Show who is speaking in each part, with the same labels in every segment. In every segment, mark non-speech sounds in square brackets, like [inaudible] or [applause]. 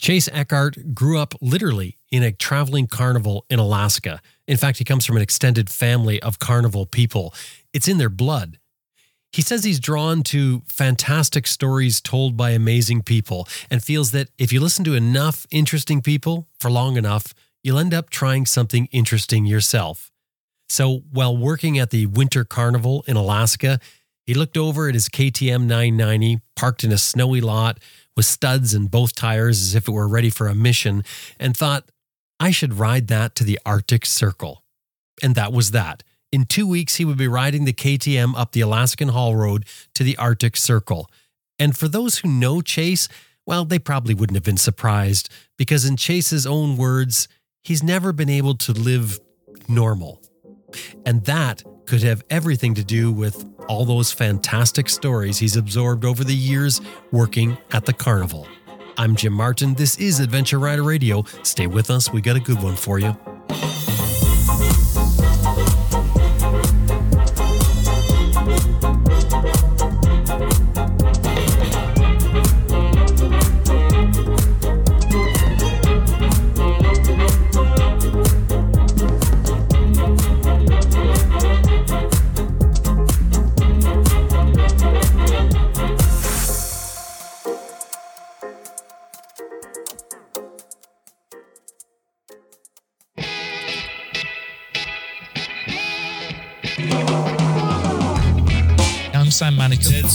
Speaker 1: Chase Eckert grew up literally in a traveling carnival in Alaska. In fact, he comes from an extended family of carnival people. It's in their blood. He says he's drawn to fantastic stories told by amazing people and feels that if you listen to enough interesting people for long enough, you'll end up trying something interesting yourself. So while working at the Winter Carnival in Alaska, he looked over at his KTM 990 parked in a snowy lot with studs in both tires as if it were ready for a mission and thought, I should ride that to the Arctic Circle. And that was that. In two weeks, he would be riding the KTM up the Alaskan Haul Road to the Arctic Circle. And for those who know Chase, well, they probably wouldn't have been surprised because, in Chase's own words, he's never been able to live normal. And that could have everything to do with all those fantastic stories he's absorbed over the years working at the carnival. I'm Jim Martin. This is Adventure Rider Radio. Stay with us, we got a good one for you.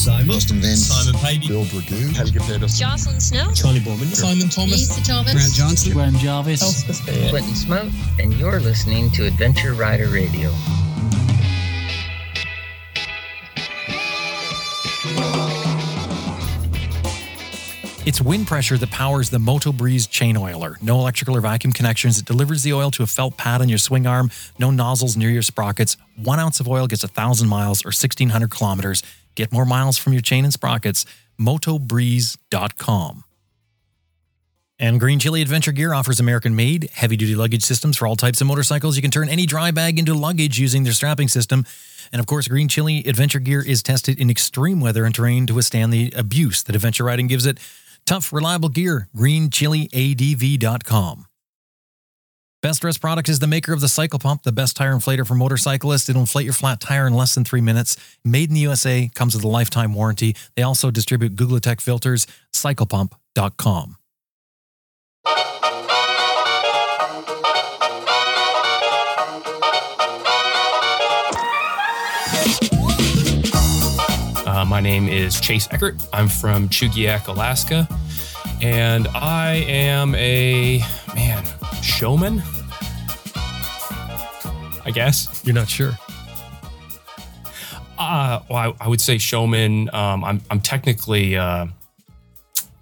Speaker 2: Simon.
Speaker 3: Austin Vince.
Speaker 2: Simon Pavey.
Speaker 3: Bill Dragoo.
Speaker 2: Helga Pedersen.
Speaker 4: Jocelyn Snow.
Speaker 2: Charley Boorman.
Speaker 5: Simon Thomas.
Speaker 4: Lisa Thomas.
Speaker 6: Grant Johnson.
Speaker 7: Graham Jarvis.
Speaker 8: Quentin Smoke, and you're listening to Adventure Rider Radio.
Speaker 7: It's wind pressure that powers the Moto Breeze chain oiler. No electrical or vacuum connections. It delivers the oil to a felt pad on your swing arm. No nozzles near your sprockets. One ounce of oil gets a thousand miles or 1,600 kilometers. Get more miles from your chain and sprockets. MotoBreeze.com. And Green Chili Adventure Gear offers American made, heavy duty luggage systems for all types of motorcycles. You can turn any dry bag into luggage using their strapping system. And of course, Green Chili Adventure Gear is tested in extreme weather and terrain to withstand the abuse that adventure riding gives it. Tough, reliable gear, greenchiliadv.com. Best Rest Products is the maker of the Cycle Pump, the best tire inflator for motorcyclists. It'll inflate your flat tire in less than three minutes. Made in the USA, comes with a lifetime warranty. They also distribute Guglatech filters, cyclepump.com.
Speaker 9: Uh, my name is Chase Eckert. I'm from Chugiak, Alaska, and I am a man showman. I guess.
Speaker 1: You're not sure.
Speaker 9: Uh, well, I, I would say showman. Um, I'm I'm technically uh,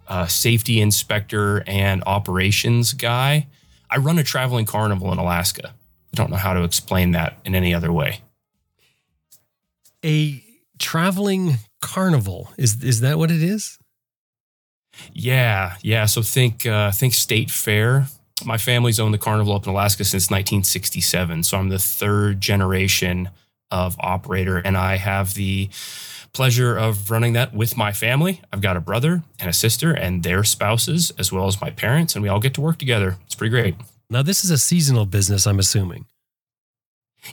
Speaker 9: a safety inspector and operations guy. I run a traveling carnival in Alaska. I don't know how to explain that in any other way.
Speaker 1: A traveling carnival is is that what it is?
Speaker 9: Yeah, yeah. So think uh, think state fair. My family's owned the carnival up in Alaska since 1967. So I'm the third generation of operator, and I have the pleasure of running that with my family. I've got a brother and a sister and their spouses, as well as my parents, and we all get to work together. It's pretty great.
Speaker 1: Now this is a seasonal business, I'm assuming.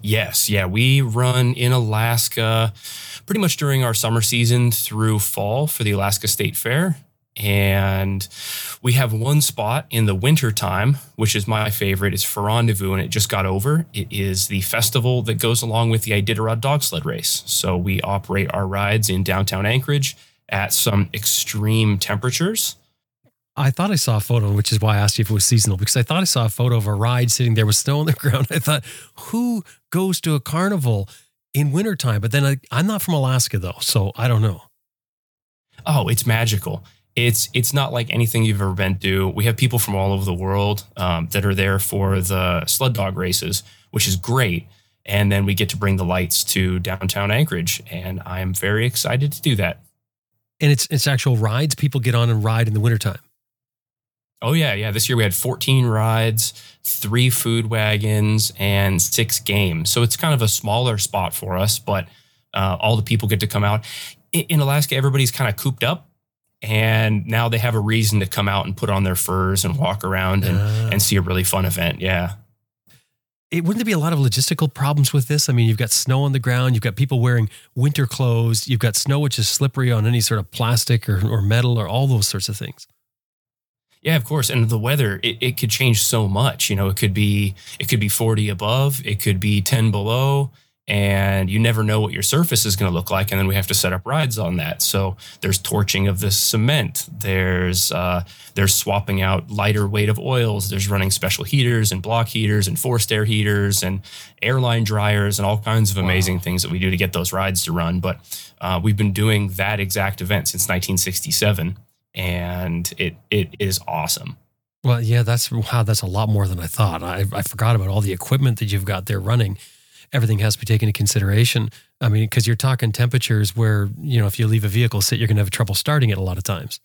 Speaker 9: Yes, yeah, we run in Alaska pretty much during our summer season through fall for the Alaska State Fair. And we have one spot in the winter time, which is my favorite. It's for Rendezvous, and it just got over. It is the festival that goes along with the Iditarod dog sled race. So we operate our rides in downtown Anchorage at some extreme temperatures.
Speaker 1: I thought I saw a photo, which is why I asked you if it was seasonal, because I thought I saw a photo of a ride sitting there with snow on the [laughs] ground. I thought, who goes to a carnival in wintertime? But then I, I'm not from Alaska, though, so I don't know.
Speaker 9: Oh, it's magical. It's it's not like anything you've ever been to. We have people from all over the world um, that are there for the sled dog races, which is great. And then we get to bring the lights to downtown Anchorage, and I am very excited to do that.
Speaker 1: And it's it's actual rides. People get on and ride in the wintertime.
Speaker 9: Oh yeah, yeah. This year we had 14 rides, three food wagons, and six games. So it's kind of a smaller spot for us, but uh, all the people get to come out. In, in Alaska, everybody's kind of cooped up. And now they have a reason to come out and put on their furs and walk around and,
Speaker 1: Ah.
Speaker 9: and see a really fun event. Yeah.
Speaker 1: it, wouldn't there be a lot of logistical problems with this? I mean, you've got snow on the ground, you've got people wearing winter clothes, you've got snow which is slippery on any sort of plastic or, or metal or all those sorts of things.
Speaker 9: Yeah, of course. And the weather, it, it could change so much. You know, it could be it could be 40 above, it could be 10 below, and you never know what your surface is going to look like. And then we have to set up rides on that. So there's torching of the cement. There's uh, there's swapping out lighter weight of oils. There's running special heaters and block heaters and forced air heaters and airline dryers and all kinds of amazing
Speaker 1: Wow.
Speaker 9: things that we do to get those rides to run. But uh, we've been doing that exact event since 1967 and it it is awesome.
Speaker 1: Well, yeah, that's wow, that's a lot more than I thought. I, I forgot about all the equipment that you've got there running. Everything has to be taken into consideration. I mean, because you're talking temperatures where, you know, if you leave a vehicle sit, you're going to have trouble starting it a lot of times.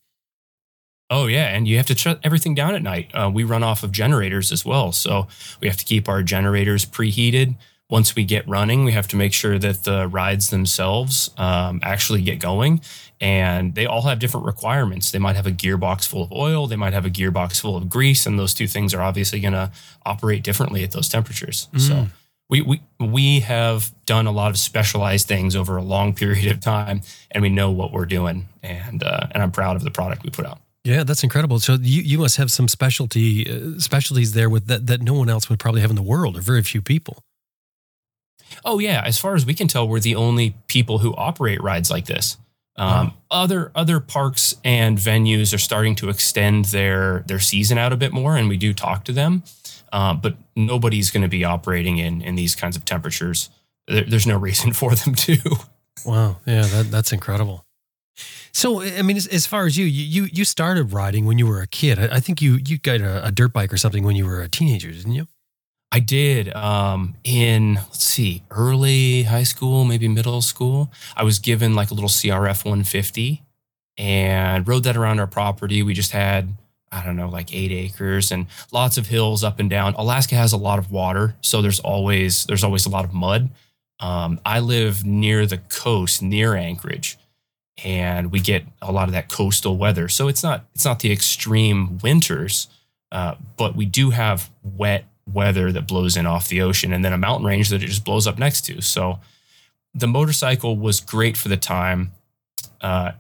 Speaker 9: Oh yeah, and you have to shut everything down at night. Uh, we run off of generators as well, so we have to keep our generators preheated. Once we get running, we have to make sure that the rides themselves um, actually get going, and they all have different requirements. They might have a gearbox full of oil, they might have a gearbox full of grease, and those two things are obviously going to operate differently at those temperatures. So
Speaker 1: Mm.
Speaker 9: We, we we have done a lot of specialized things over a long period of time, and we know what we're doing, and uh, and I'm proud of the product we put out.
Speaker 1: Yeah, that's incredible. So you, you must have some specialty uh, specialties there with that, that no one else would probably have in the world or very few people.
Speaker 9: Oh yeah, as far as we can tell, we're the only people who operate rides like this. Um,
Speaker 1: Wow.
Speaker 9: Other other parks and venues are starting to extend their their season out a bit more, and we do talk to them. Uh, but nobody's going to be operating in in these kinds of temperatures. There, there's no reason [laughs] for them to.
Speaker 1: Wow. Yeah, that, that's incredible. So, I mean, as, as far as you, you, you started riding when you were a kid. I, I think you, you got a, a dirt bike or something when you were a teenager, didn't you?
Speaker 9: I did um, in let's see, early high school, maybe middle school. I was given like a little CRF 150 and rode that around our property. We just had I don't know, like eight acres and lots of hills up and down. Alaska has a lot of water, so there's always there's always a lot of mud. Um, I live near the coast, near Anchorage, and we get a lot of that coastal weather. So it's not it's not the extreme winters, uh, but we do have wet weather that blows in off the ocean, and then a mountain range that it just blows up next to. So the motorcycle was great for the time. Uh,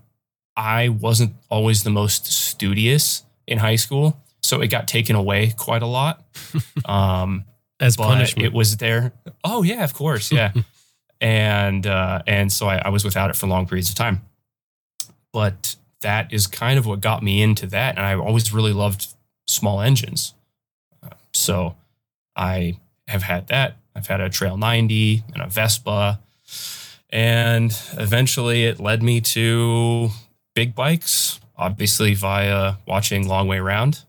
Speaker 9: I wasn't always the most studious in high school, so it got taken away quite a lot. [laughs] Um,
Speaker 1: As punishment.
Speaker 9: it was there. Oh yeah, of course, yeah. [laughs] and uh, and so I, I was without it for long periods of time. But that is kind of what got me into that, and I always really loved small engines. Uh, so I have had that. I've had a Trail 90 and a Vespa, and eventually it led me to big bikes. Obviously, via watching Long Way Round.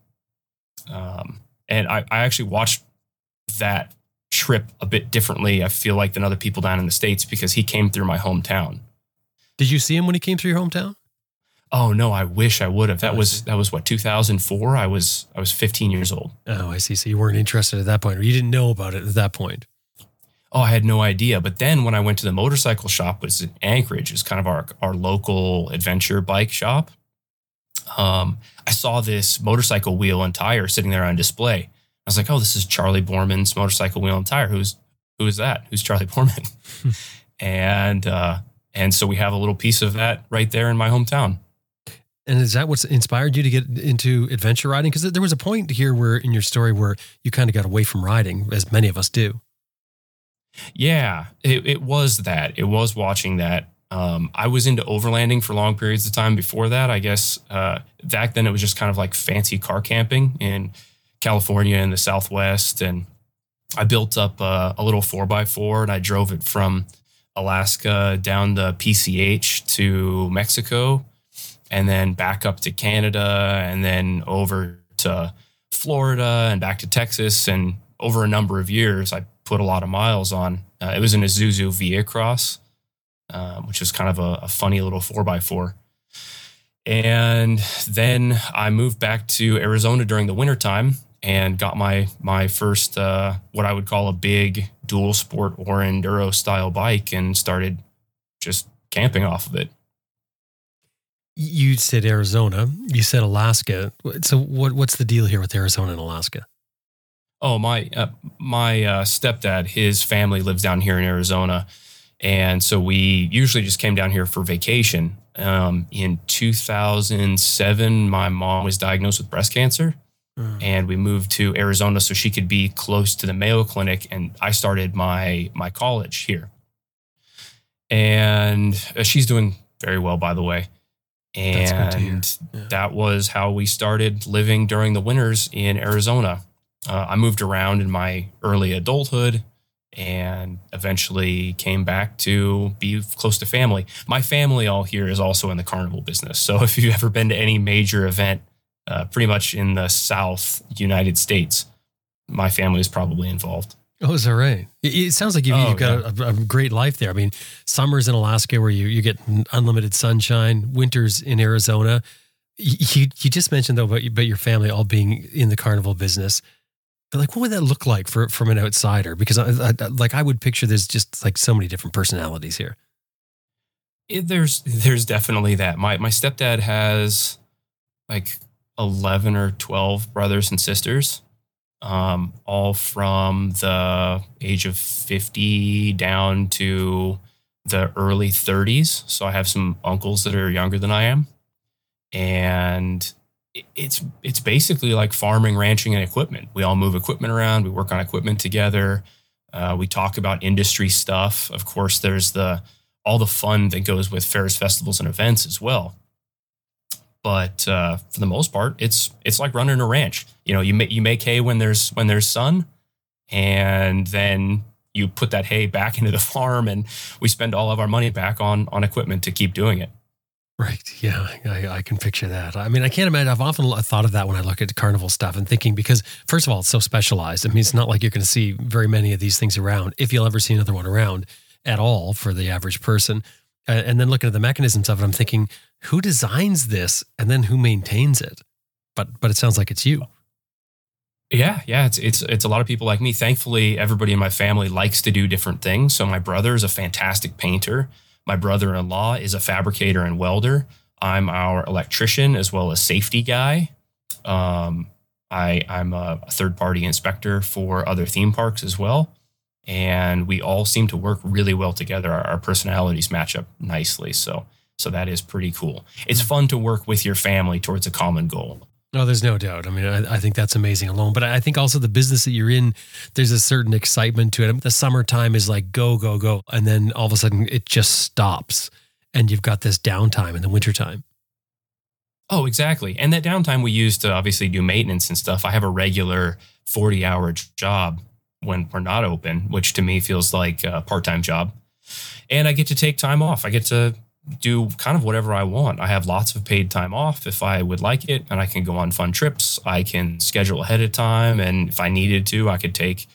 Speaker 9: Um, and I, I actually watched that trip a bit differently, I feel like, than other people down in the States because he came through my hometown.
Speaker 1: Did you see him when he came through your hometown?
Speaker 9: Oh no, I wish I would have. That was that was what 2004. I was I was 15 years old.
Speaker 1: Oh, I see. So you weren't interested at that point, or you didn't know about it at that point.
Speaker 9: Oh, I had no idea. But then when I went to the motorcycle shop, was in Anchorage, is kind of our our local adventure bike shop. Um, I saw this motorcycle wheel and tire sitting there on display. I was like, "Oh, this is Charley Boorman's motorcycle wheel and tire. Who's who is that? Who's Charley Boorman?" [laughs] and uh, and so we have a little piece of that right there in my hometown.
Speaker 1: And is that what's inspired you to get into adventure riding? Because there was a point here where in your story where you kind of got away from riding, as many of us do.
Speaker 9: Yeah, it, it was that. It was watching that. Um, I was into overlanding for long periods of time before that. I guess uh, back then it was just kind of like fancy car camping in California and the Southwest. And I built up uh, a little four by four and I drove it from Alaska down the PCH to Mexico and then back up to Canada and then over to Florida and back to Texas. And over a number of years, I put a lot of miles on. Uh, it was an Isuzu VehiCROSS, um, which was kind of a, a funny little four by four. And then I moved back to Arizona during the wintertime and got my my first uh, what I would call a big dual sport or enduro style bike and started just camping off of it.
Speaker 1: You said Arizona. You said Alaska. So what what's the deal here with Arizona and Alaska?
Speaker 9: Oh, my uh, my uh, stepdad, his family lives down here in Arizona, and so we usually just came down here for vacation. Um, in 2007, my mom was diagnosed with breast cancer,
Speaker 1: Mm.
Speaker 9: and we moved to Arizona so she could be close to the Mayo Clinic. And I started my my college here, and uh, she's doing very well, by the way.
Speaker 1: That's good to hear.
Speaker 9: And
Speaker 1: Yeah.
Speaker 9: that was how we started living during the winters in Arizona. Uh, I moved around in my early adulthood and eventually came back to be close to family. My family all here is also in the carnival business. So [laughs] if you've ever been to any major event, uh, pretty much in the South United States, my family is probably involved.
Speaker 1: Oh, is that right? It, sounds like you've,
Speaker 9: Oh,
Speaker 1: you've got a, a great life there. I mean, summers in Alaska where you, you get unlimited sunshine, winters in Arizona. You, you just mentioned though about, about your family all being in the carnival business. But like, what would that look like for from an outsider? Because I, I, like I would picture there's just like so many different personalities here.
Speaker 9: It, there's there's definitely that. My my stepdad has like eleven or twelve brothers and sisters, um, all from the age of fifty down to the early thirties. So I have some uncles that are younger than I am, and it's it's basically like farming, ranching, and equipment. We all move equipment around. We work on equipment together. Uh, we talk about industry stuff. Of course, there's the all the fun that goes with fairs, festivals, and events as well. But uh, for the most part, it's it's like running a ranch. You know, you make you make hay when there's when there's sun, and then you put that hay back [laughs] into the farm, and we spend all of our money back on on equipment to keep doing it.
Speaker 1: Right. Yeah, I, I can picture that. I mean, I can't imagine. I've often thought of that when I look at carnival stuff and thinking because, first of all, it's so specialized. I mean, it's not like you're going to see very many of these things around, if you'll ever see another one around at all for the average person. And then looking at the mechanisms of it, I'm thinking, who designs this and then who maintains it? But but it sounds like it's you.
Speaker 9: Yeah, yeah, it's it's it's a lot of people like me. Thankfully, everybody in my family likes to do different things. So my brother is a fantastic painter. My brother-in-law is a fabricator and welder. I'm our electrician as well as safety guy. Um, I I'm a third-party inspector for other theme parks as well, and we all seem to work really well together. Our, our personalities match up nicely, so so that is pretty cool. It's fun to work with your family towards a common goal.
Speaker 1: No, there's no doubt. I mean, I, I think that's amazing alone. But I think also the business that you're in, there's a certain excitement to it. The summertime is like go, go, go. And then all of a sudden it just stops and you've got this downtime in the wintertime.
Speaker 9: Oh, exactly. And that downtime we use to obviously do maintenance and stuff. I have a regular 40 hour job when we're not open, which to me feels like a part time job. And I get to take time off. I get to do kind of whatever I want. I have lots of paid time off if I would like it, and I can go on fun trips. I can schedule ahead of time. And if I needed to, I could take,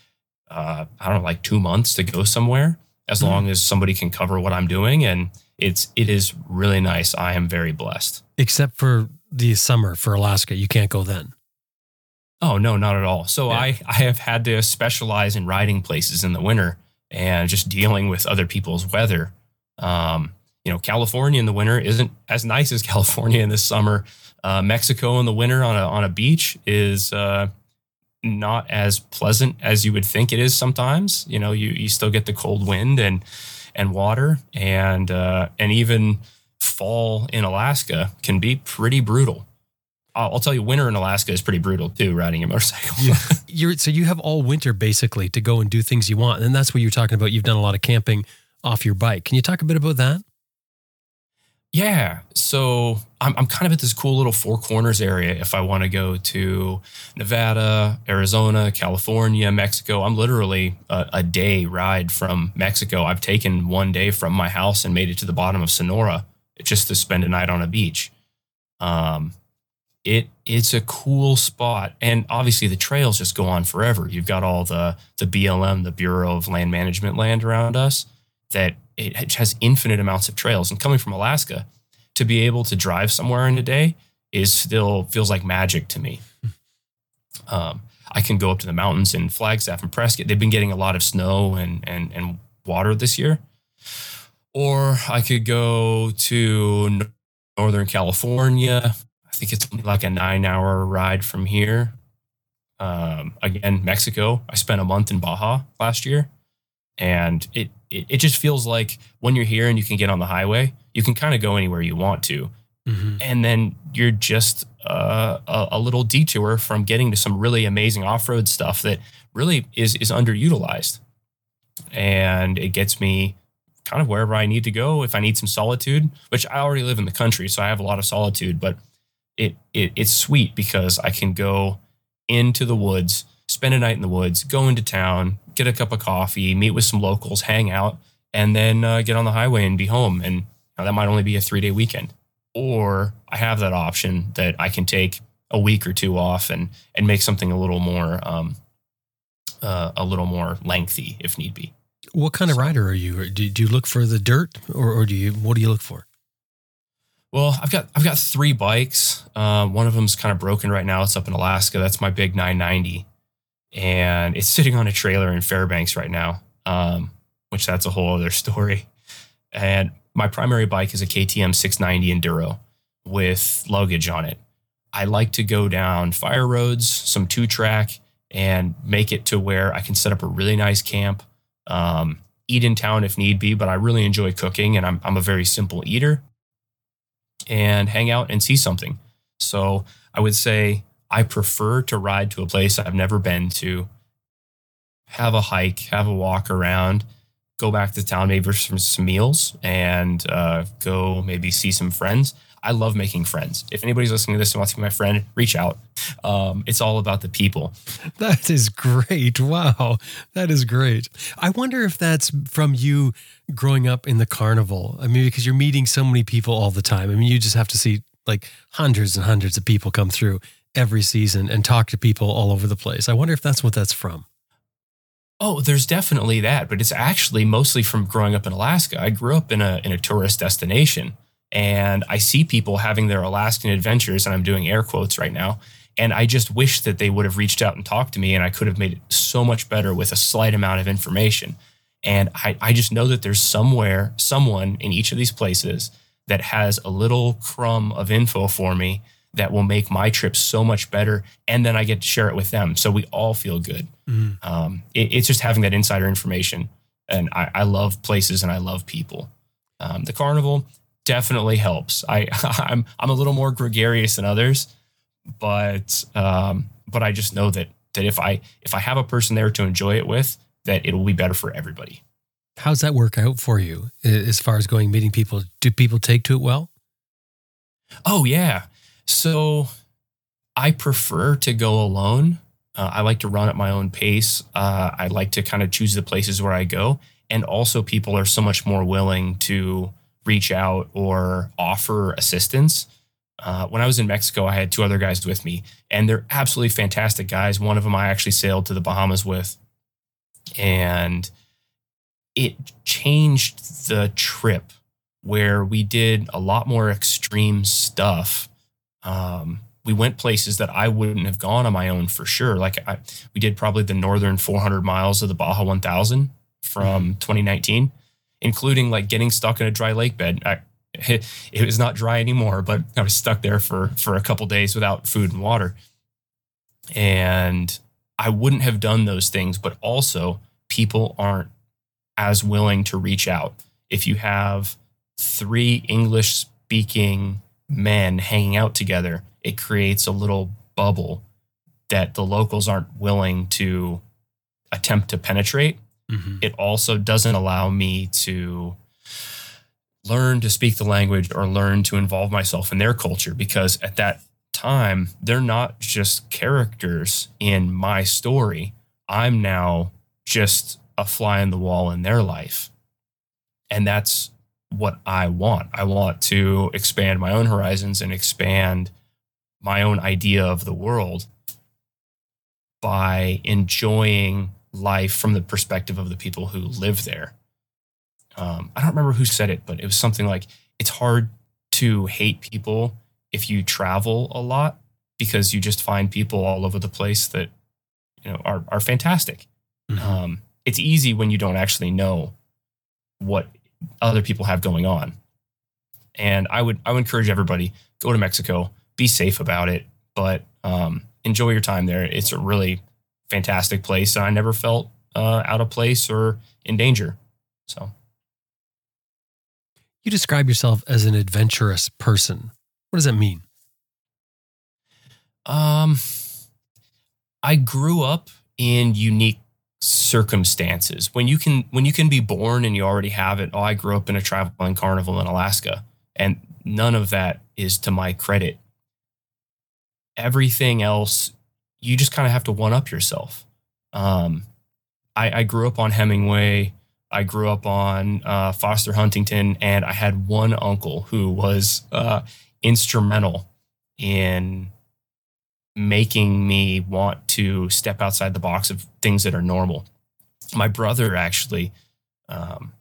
Speaker 9: uh, I don't know, like two months to go somewhere as
Speaker 1: Mhm.
Speaker 9: long as somebody can cover what I'm doing. And it's, it is really nice. I am very blessed.
Speaker 1: Except for the summer for Alaska. You can't go then.
Speaker 9: Oh no, not at all. So
Speaker 1: Yeah.
Speaker 9: I I have had to specialize in riding places in the winter and just dealing with other people's weather. Um, you know, California in the winter isn't as nice as [laughs] California in the summer. Uh, Mexico in the winter on a on a beach is uh, not as pleasant as you would think it is. Sometimes, you know, you you still get the cold wind and and water, and uh, and even fall in Alaska can be pretty brutal. I'll, I'll tell you, winter in Alaska is pretty brutal too. Riding a motorcycle. [laughs]
Speaker 1: You're so you have all winter basically to go and do things you want. And that's what you're talking about. You've done a lot of camping off your bike. Can you talk a bit about that?
Speaker 9: Yeah. So I'm, I'm kind of at this cool little four corners area. If I want to go to Nevada, Arizona, California, Mexico, I'm literally a, a day ride from Mexico. I've taken one day from my house and made it to the bottom of Sonora just to spend a night on a beach. Um, it it's a cool spot, and obviously the trails just go on forever. You've got all the the BLM, the Bureau of Land Management land around us that it has infinite amounts of trails. And coming from Alaska, to be able to drive somewhere in a day is still feels like magic to me. Um, I can go up to the mountains in Flagstaff and Prescott. They've been getting a lot of snow and and and water this year. Or I could go to Northern California. I think it's only like a nine hour ride from here. Um, again, Mexico. I spent a month in Baja last year, and it, it it just feels like when you're here and you can get on the highway, you can kind of go anywhere you want to,
Speaker 1: Mhm.
Speaker 9: and then you're just uh, a, a little detour from getting to some really amazing off road stuff that really is is underutilized, and it gets me kind of wherever I need to go. If I need some solitude, which I already live in the country, so I have a lot of solitude, but it, it it's sweet because I can go into the woods, spend a night in the woods, go into town, get a cup of coffee, meet with some locals, hang out, and then uh, get on the highway and be home. And you know, that might only be a three day weekend. Or I have that option that I can take a week or two off and and make something a little more um, uh, a little more lengthy if need be.
Speaker 1: What kind of rider are you? Do, do you look for the dirt, or, or do you? What do you look for?
Speaker 9: Well, I've got I've got three bikes. Uh, one of them's kind of broken right now. It's up in Alaska. That's my big 990, and it's sitting on a trailer in Fairbanks right now. Um, which that's a whole other [laughs] story. And my primary bike is a KTM 690 Enduro with luggage on it. I like to go down fire roads, some two track, and make it to where I can set up a really nice camp, um, eat in town if need be. But I really enjoy cooking, and I'm I'm a very simple eater and hang out and see something. So I would say I prefer to ride to a place I've never been to, have a hike, have a walk around, go back to town maybe for some, some meals, and uh, go maybe see some friends. I love making friends. If anybody's listening to this and wants to be my friend, reach out. Um, it's all about the people.
Speaker 1: That is great. Wow. That is great. I wonder if that's from you growing up in the carnival. I mean, because you're meeting so many people all the time. I mean, you just have to see like hundreds and hundreds of people come through every season and talk to people all over the place. I wonder if that's what that's from.
Speaker 9: Oh, there's definitely that, but it's actually mostly from growing up in Alaska. I grew up in a in a tourist destination and I see people having their Alaskan adventures and I'm doing air quotes right now. And I just wish that they would have reached out and talked to me and I could have made it so much better with a slight amount of information. And I, I just know that there's somewhere, someone in each of these places that has a little crumb of info for me that will make my trip so much better. And then I get to share it with them. So we all feel good. Um, it, it's just having that insider information. And I, I love places and I love people. Um, the carnival definitely helps. I, [laughs] I'm, I'm a little more gregarious than others, but, um, but I just know that, that if I, if I have a person there to enjoy it with, that it will be better for everybody.
Speaker 1: How's that work out for you as far as going meeting people? Do people take to it well?
Speaker 9: Oh yeah. So I prefer to go alone. Uh, I like to run at my own pace. Uh, I like to kind of choose the places where I go, and also people are so much more willing to reach out or offer assistance. Uh, when I was in Mexico, I had two other guys with me, and they're absolutely fantastic guys. One of them I actually sailed to the Bahamas with, and it changed the trip where we did a lot more extreme stuff. Um, we went places that I wouldn't have gone on my own for sure. Like I, we did probably the northern 400 miles of the Baja 1000 from 2019, including like getting stuck in a dry lake bed. I, it was not dry anymore, but I was stuck there for for a couple days without food and water. And I wouldn't have done those things, but also people aren't as willing to reach out. If you have three English speaking men hanging out together, it creates a little bubble that the locals aren't willing to attempt to penetrate.
Speaker 1: Mm-hmm.
Speaker 9: It also doesn't allow me to learn to speak the language or learn to involve myself in their culture because at that time, they're not just characters in my story. I'm now just a fly in the wall in their life. And that's what I want. I want to expand my own horizons and expand my own idea of the world by enjoying life from the perspective of the people who live there. Um, I don't remember who said it, but it was something like it's hard to hate people if you travel a lot because you just find people all over the place that you know are are fantastic.
Speaker 1: Mhm.
Speaker 9: Um, it's easy when you don't actually know what other people have going on. And I would I would encourage everybody go to Mexico, be safe about it, but um, enjoy your time there. It's a really fantastic place, and I never felt uh, out of place or in danger. So,
Speaker 1: You describe yourself as an adventurous person. What does that mean?
Speaker 9: um, I grew up in unique circumstances. When you can when you can be born and you already have it. Oh, I grew up in a traveling carnival in Alaska, and none of that is to my credit. Everything else, you just kind of have to one up yourself. Um, I, I grew up on Hemingway. I grew up on uh, Foster Huntington, and I had one uncle who was uh, instrumental in making me want to step outside the box of things that are normal. My brother actually, um,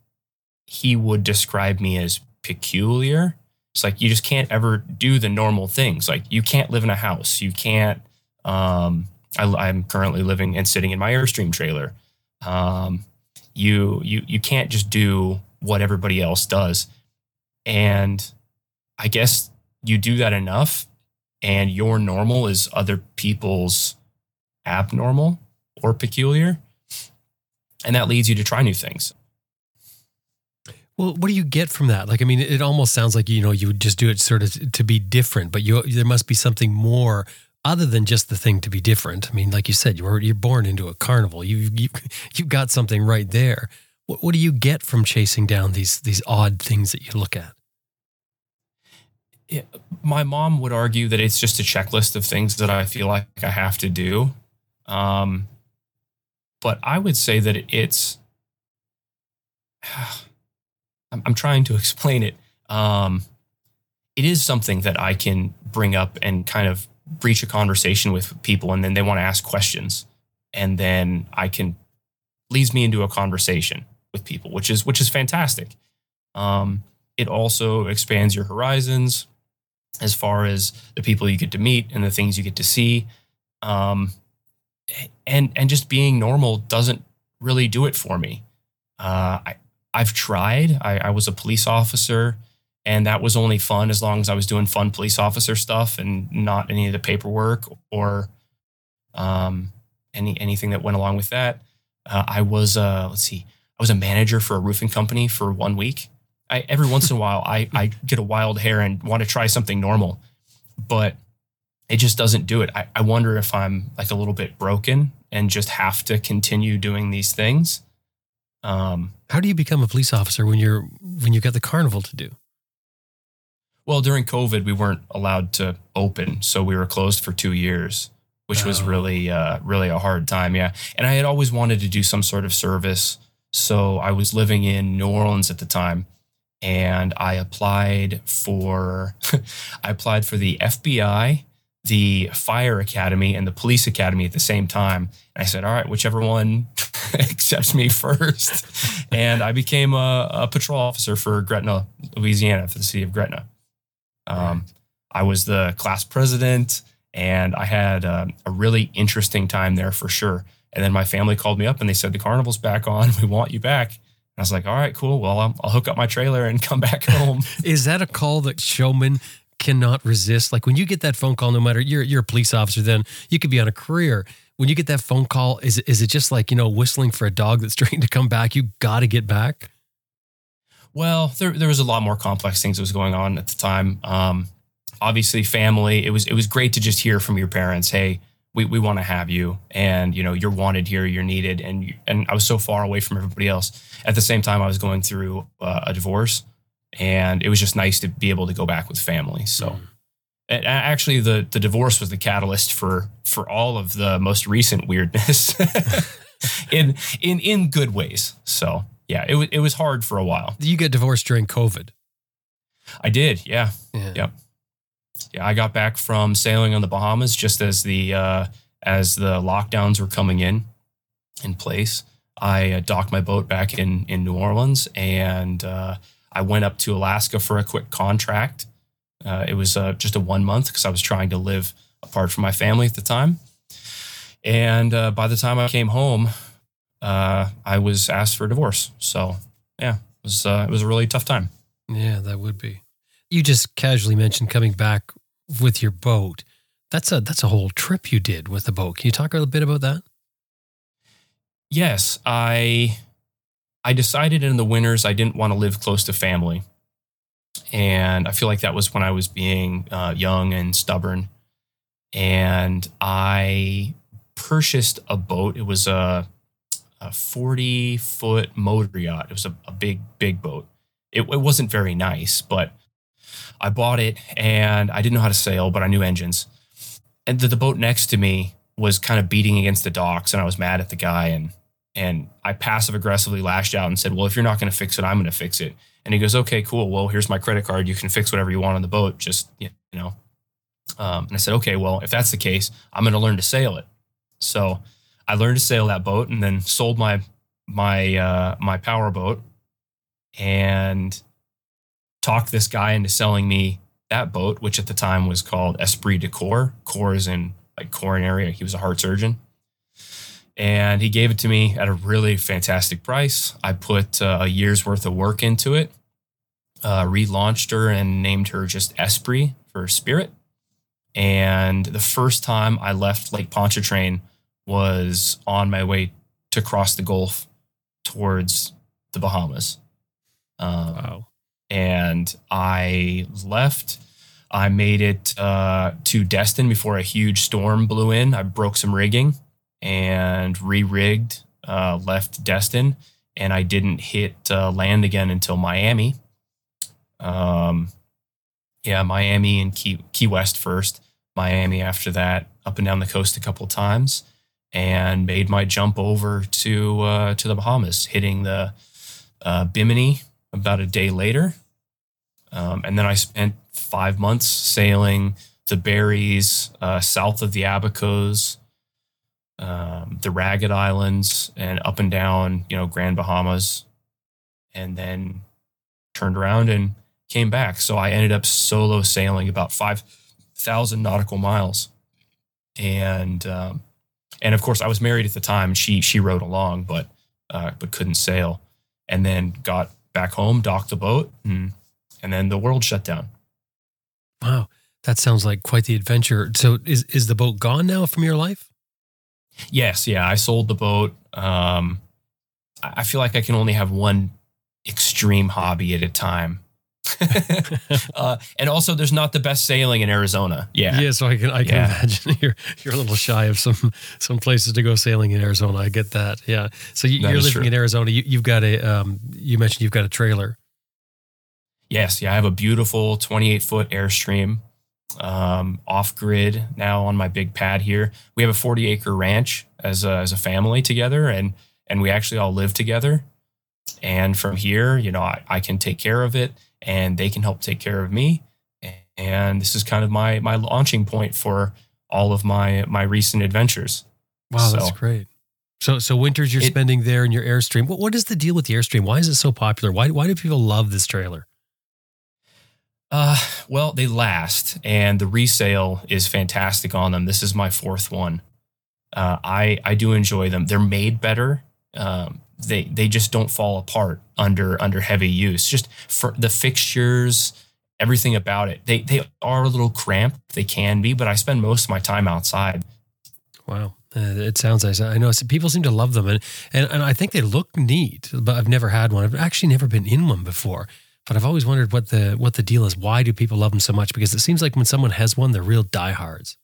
Speaker 9: he would describe me as peculiar. It's like you just can't ever do the normal things. Like you can't live in a house. You can't. Um, I, I'm currently living and sitting in my Airstream trailer. Um, you you you can't just do what everybody else does, and I guess you do that enough, and your normal is other people's abnormal or peculiar, and that leads you to try new things.
Speaker 1: Well, what do you get from that? Like, I mean, it almost sounds like you know you would just do it sort of to be different, but you there must be something more other than just the thing to be different. I mean, like you said, you were you're born into a carnival. You you you got something right there. What what do you get from chasing down these these odd things that you look at?
Speaker 9: It, my mom would argue that it's just a checklist of things that I feel like I have to do. Um, but I would say that it's, [sighs] I'm, trying to [laughs] explain it. Um, it is something that I can bring up and kind of breach a conversation with people, and then they want to ask questions, and then I can leads me into a conversation with people, which is which is fantastic. Um, it also expands your horizons as far as the people you get to meet and the things you get to see. Um, and and just being normal doesn't really do it for me. Uh, I I've tried. I, I was a police officer, and that was only fun as long as I was doing fun police officer stuff and not any of the paperwork or um, any anything that went along with that. Uh, I was uh, let's see, I was a manager for a roofing company for one week. I, every once in a while, I, I get a wild hair and want to try something normal, but it just doesn't do it. I, I wonder if I'm like a little bit broken and just have to continue doing these things. Um,
Speaker 1: How do you become a police officer when you're when you've got the carnival to do?
Speaker 9: well, during COVID, we weren't allowed to open, so we were closed for two years, which was
Speaker 1: Oh.
Speaker 9: really, uh, really a hard time. Yeah, and I had always wanted to do some sort of service, so I was living in New Orleans at the time, and I applied for, [laughs] I applied for the FBI, the Fire Academy, and the Police Academy at the same time. And I said, all right, whichever one [laughs] accepts me first, [laughs] and I became a, a patrol officer for Gretna, Louisiana, for the city of Gretna. Um, I was the class president, and I had um, a really interesting time there for sure. And then my family called me up and they said the carnival's back on. We want you back. I was like, all right, cool. Well, I'll, I'll hook up my trailer and [laughs] come back home. [laughs]
Speaker 1: Is that a call that showmen cannot resist? Like when you get that phone call, no matter you're you're a police officer, then you could be on a career. When you get that phone call, is it- is it just like you know whistling for a dog that's [laughs] trying to come back? You got to get back.
Speaker 9: well, there there was a lot more complex things that was going on at the time. Um, obviously, family. It was it was great to just hear from your parents. Hey, we, we want to have you, and you know you're wanted here, you're needed, and you, and I was so far away from everybody else. At the same time, I was going through uh, a divorce, and it was just nice to be able to go back with family. So. And actually, the the divorce was the catalyst for for all of the most recent weirdness, [laughs] in in in good ways. So yeah, it was it was hard for a while.
Speaker 1: You get divorced during COVID.
Speaker 9: I did, yeah,
Speaker 1: Yeah.
Speaker 9: Yep. Yeah. I got back from sailing on the Bahamas just as the uh, as the lockdowns were coming in in place. I uh, docked my boat back in in New Orleans, and uh, I went up to Alaska for a quick contract. Uh, it was uh, just a one month because I was trying to live apart from my family at the time. And uh, by the time I came home, uh, I was asked for a divorce. So yeah, it was it was a really tough time.
Speaker 1: Yeah, that would be. You just casually mentioned coming back with your boat. That's a that's a whole trip you did with the boat. Can you talk a little bit about that?
Speaker 9: Yes, I I decided in the winters I didn't want to live close to family, and I feel like that was when I was being uh, young and stubborn, and I purchased a boat. It was a a forty foot motor yacht. It was a, a big big boat. It, it wasn't very nice, but I bought it and I didn't know how to sail, but I knew engines. And the, the boat next to me was kind of beating against the docks, and I was mad at the guy and and I passive aggressively lashed out and said, "Well, if you're not going to fix it, I'm going to fix it." And he goes, "Okay, cool. Well, here's my credit card. You can fix whatever you want on the boat. Just you know." Um, and I said, "Okay, well, if that's the case, I'm going to learn to sail it." So I learned to sail that boat, and then sold my my uh, my power boat, and talked this guy into selling me that boat, which at the time was called Esprit de Corps. Corps is in like coronary. Area. He was a heart surgeon and he gave it to me at a really fantastic price. I put uh, a year's worth of work into it, uh, relaunched her, and named her just Esprit for Spirit. And the first time I left Lake Pontchartrain was on my way to cross the Gulf towards the Bahamas. Um,
Speaker 1: Wow.
Speaker 9: And I left. I made it uh, to Destin before a huge storm blew in. I broke some rigging and re-rigged, uh, left Destin, and I didn't hit uh, land again until Miami. Um, yeah, Miami and Key, Key West first, Miami after that, up and down the coast a couple times, and made my jump over to uh, to the Bahamas, hitting the uh, Bimini about a day later. Um, and then I spent five months sailing the Berries uh, south of the Abacos, um, the Ragged Islands, and up and down, you know, Grand Bahamas, and then turned around and came back. So I ended up solo sailing about five thousand nautical miles, and um, and of course I was married at the time. She she rode along, but uh, but couldn't sail, and then got back home, docked the boat, and and then the world shut down.
Speaker 1: Wow. That sounds like quite the adventure. So is is the boat gone now from your life?
Speaker 9: Yes, yeah, I sold the boat. Um, I I feel like I can only have one extreme hobby at a time. [laughs] uh, and also, there's not the best sailing in Arizona. Yeah,
Speaker 1: Yeah, so I can I can
Speaker 9: Yeah.
Speaker 1: imagine [laughs] you're you're a little shy of some some places to go sailing in Arizona. I get that. Yeah. So you,
Speaker 9: That
Speaker 1: you're living
Speaker 9: true.
Speaker 1: in Arizona. You, you've got a um. You mentioned you've got a trailer.
Speaker 9: Yes, yeah, I have a beautiful 28 foot Airstream um, off grid now on my big pad here. We have a 40 acre ranch as a, as a family together, and and we actually all live together. And from here, you know, I, I can take care of it, and they can help take care of me. And this is kind of my my launching point for all of my my recent adventures.
Speaker 1: Wow, that's great. So so winters you're
Speaker 9: It-
Speaker 1: spending there in your Airstream. What what is the deal with the Airstream? Why is it so popular? Why why do people love this trailer?
Speaker 9: Uh, well, they last, and the resale is fantastic on them. This is my fourth one. Uh, I I do enjoy them. They're made better. Um, they they just don't fall apart under under heavy use. Just for the fixtures, everything about it. They they are a little cramped. They can be, but I spend most of my time outside.
Speaker 1: Wow. Uh, it sounds nice. I know people seem to love them, and, and and I think they look neat. But I've never had one. I've actually never been in one before. But I've always wondered what the what the deal is. Why do people love them so much? Because it seems like when someone has one, they're real diehards.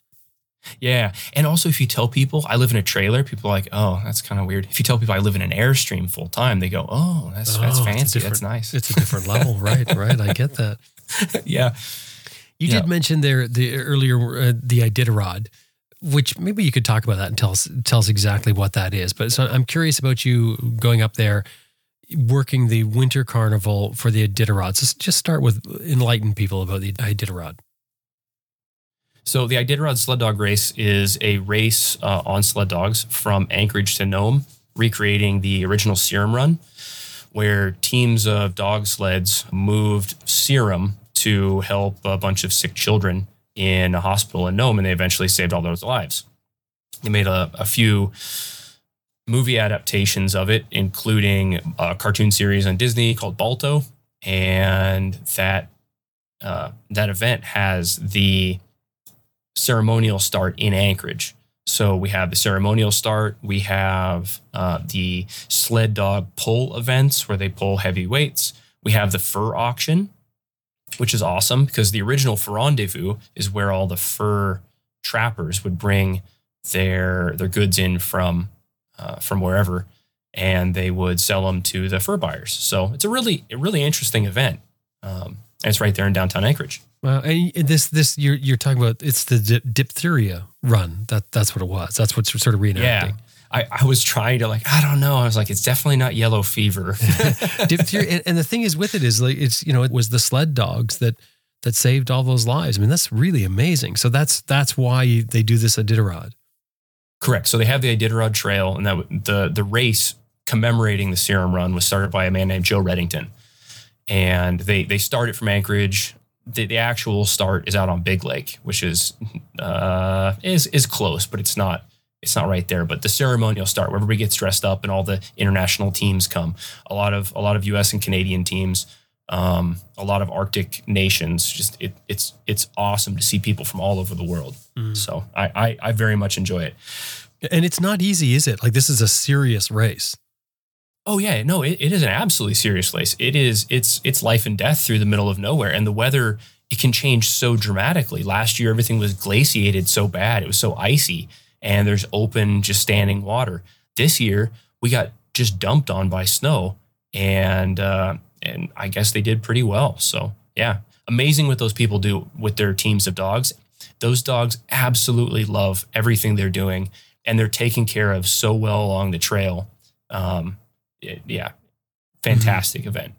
Speaker 9: Yeah. And also, if you tell people I live in a trailer, people are like, oh, that's kind of weird. If you tell people I live in an Airstream full time, they go, oh, that's, that's
Speaker 1: Oh, it's a
Speaker 9: fancy. That's nice.
Speaker 1: It's a different level, [laughs] right? Right. I get that. [laughs]
Speaker 9: yeah.
Speaker 1: You
Speaker 9: Yeah.
Speaker 1: did mention there the earlier uh, the Iditarod, which maybe you could talk about that and tell us tell us exactly what that is. But so I'm curious about you going up there, working the winter carnival for the Iditarod. So just start with enlighten people about the Iditarod.
Speaker 9: So the Iditarod Sled Dog Race is a race uh, on sled dogs from Anchorage to Nome, recreating the original Serum Run, where teams of dog sleds moved serum to help a bunch of sick children in a hospital in Nome, and they eventually saved all those lives. They made a, a few movie adaptations of it, including a cartoon series on Disney called Balto, and that uh, that event has the ceremonial start in Anchorage. So we have the ceremonial start. We have uh, the sled dog pull events where they pull heavy weights. We have the fur auction, which is awesome because the original fur rendezvous is where all the fur trappers would bring their their goods in from uh, from wherever, and they would sell them to the fur buyers. So it's a really a really interesting event. Um, and it's right there in downtown Anchorage.
Speaker 1: Well, and this this you're you're talking about it's the di- diphtheria run. That that's what it was. That's what's sort of reenacting.
Speaker 9: Yeah. I, I was trying to like I don't know I was like it's definitely not yellow fever [laughs]
Speaker 1: diphtheria, and, and the thing is with it is like it's you know it was the sled dogs that that saved all those lives. I mean that's really amazing. So that's that's why they do this Iditarod.
Speaker 9: Correct. So they have the Iditarod Trail, and that the the race commemorating the Serum Run was started by a man named Joe Redington, and they they started from Anchorage. The, the actual start is out on Big Lake, which is uh, is is close, but it's not it's not right there. But the ceremonial start, where everybody gets dressed up and all the international teams come. A lot of a lot of U.S. and Canadian teams, um, a lot of Arctic nations. Just it, it's it's awesome to see people from all over the world. So I, I I very much enjoy it.
Speaker 1: And it's not easy, is it? Like this is a serious race.
Speaker 9: Oh yeah, no, it, it is an absolutely serious race. It is it's it's life and death through the middle of nowhere, and the weather it can change so dramatically. Last year, everything was glaciated so bad; it was so icy, and there's open, just standing water. This year, we got just dumped on by snow, and uh, and I guess they did pretty well. So yeah, amazing what those people do with their teams of dogs. Those dogs absolutely love everything they're doing, and they're taken care of so well along the trail. Um, yeah, fantastic event.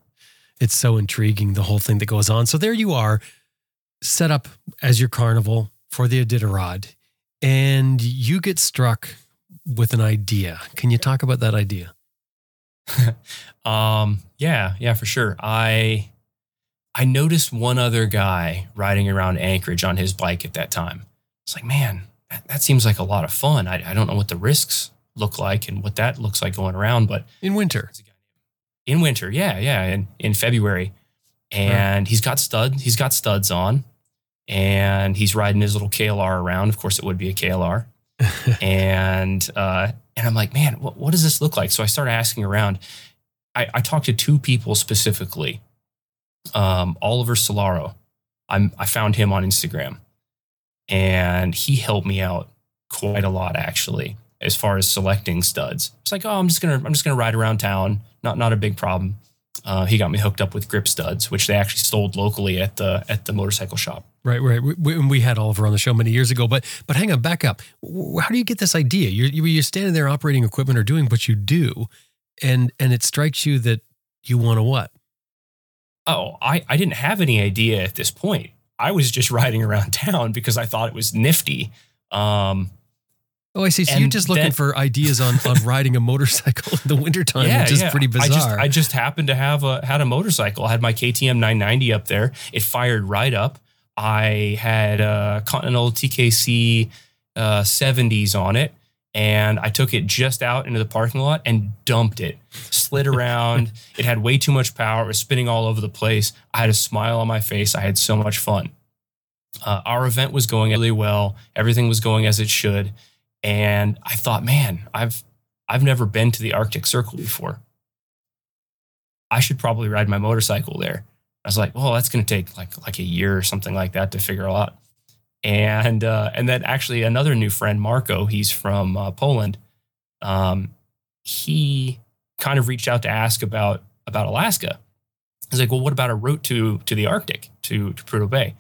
Speaker 1: It's so intriguing, the whole thing that goes on. So there you are, set up as your carnival for the Iditarod, and you get struck with an idea. Can you talk about that idea? [laughs]
Speaker 9: Um, yeah, yeah, for sure. I I noticed one other guy riding around Anchorage on his bike at that time. It's like, man, that, that seems like a lot of fun. I, I don't know what the risks look like and what that looks like going around, but
Speaker 1: In winter.
Speaker 9: in winter, yeah, yeah, in, in February. And he's got stud, he's got studs on, and he's riding his little KLR around. Of course, it would be a KLR. [laughs] and uh, and I'm like, man, what, what does this look like? So I started asking around. I, I talked to two people specifically. Um, Oliver Solaro, I'm I found him on Instagram, and he helped me out quite a lot actually as far as selecting studs. It's like, oh, I'm just gonna I'm just gonna ride around town. Not not a big problem. Uh, he got me hooked up with grip studs, which they actually sold locally at the at the motorcycle shop.
Speaker 1: Right, right. We, we, we had Oliver on the show many years ago, but but hang on, back up. How do you get this idea? You're you- you're standing there operating equipment or doing what you do, and and it strikes you that you want to what?
Speaker 9: Oh, I, I didn't have any idea at this point. I was just [laughs] riding around town because I thought it was nifty. Um,
Speaker 1: Oh, I see. So you're just looking
Speaker 9: then-
Speaker 1: for ideas on on [laughs] riding a motorcycle in the wintertime, which is pretty bizarre.
Speaker 9: I just I just happened to have a had a motorcycle. I had my KTM 990 up there. It fired right up. I had a Continental TKC uh, 70s on it, and I took it just out into the parking lot and dumped it. Slid [laughs] around. it had way too much power. It was spinning all over the place. I had a smile on my face. I had so much fun. Uh, our event was going really well. Everything was going as it should. And I thought, man, I've I've never been to the Arctic Circle before. I should probably ride my motorcycle there. I was like, well, that's going to take like like a year or something like that to figure out. And uh, and then actually another new friend, Marco, he's from uh, Poland. Um, he kind of reached out to ask about about Alaska. He's like, well, what about a route to to the Arctic to to Prudhoe Bay?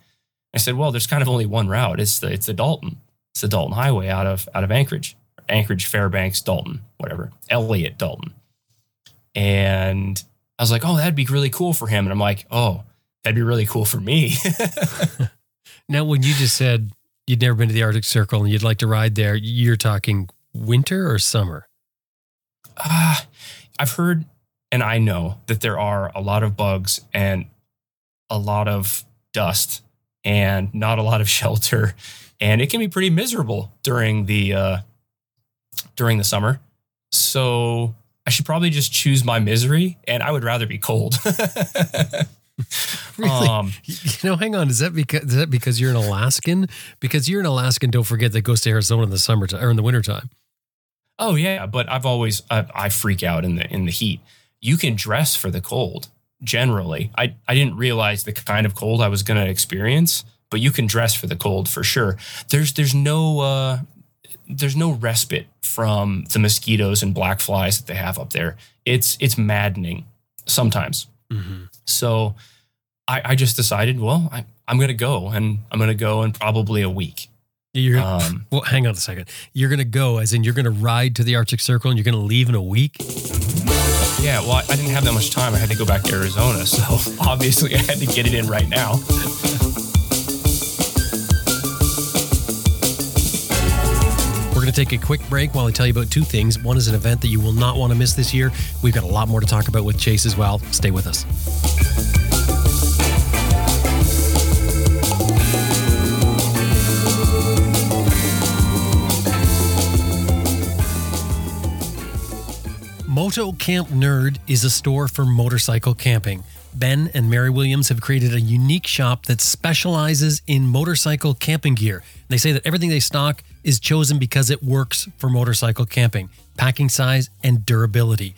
Speaker 9: I said, well, there's kind of only one route. It's the it's the Dalton. It's the Dalton Highway out of out of Anchorage, Anchorage, Fairbanks, Dalton, whatever, Elliott, Dalton. And I was like, oh, that'd be really cool for him. And I'm like, oh, that'd be really cool for me. [laughs]
Speaker 1: now, when you just said you'd never been to the Arctic Circle and you'd like to ride there, you're talking winter or summer?
Speaker 9: Ah, I've heard and I know that there are a lot of bugs and a lot of dust and not a lot of [laughs] shelter and it can be pretty miserable during the uh during the summer. So I should probably just choose my misery and I would rather be cold. [laughs]
Speaker 1: Really?
Speaker 9: Um,
Speaker 1: you know, hang on. Is that because is that because you're an Alaskan? Because you're an Alaskan, don't forget that goes to Arizona in the summertime or in the wintertime.
Speaker 9: Oh yeah, but I've always I, I freak out in the in the heat. You can dress for the cold generally. I I didn't realize the kind of cold I was going to experience, but you can dress for the cold for sure. There's there's no uh, there's no respite from the mosquitoes and black flies that they have up there. It's it's maddening sometimes. So I, I just decided, well, I, I'm going to go and I'm going to go in probably a week.
Speaker 1: You're
Speaker 9: Um, [laughs]
Speaker 1: well. Hang on a second. You're gonna go, as in you're gonna ride to the Arctic Circle, and you're gonna leave in a week.
Speaker 9: Yeah, well, I didn't have that much time. I had to go back to Arizona. [laughs] So obviously, I had to get it in right now.
Speaker 1: Take a quick break while I tell you about two things. One is an event that you will not want to miss this year. We've got a lot more to talk about with Chase as well. Stay with us. Moto Camp Nerd is a store for motorcycle camping. Ben and Mary Williams have created a unique shop that specializes in motorcycle camping gear. They say that everything they stock is chosen because it works for motorcycle camping, packing size, and durability.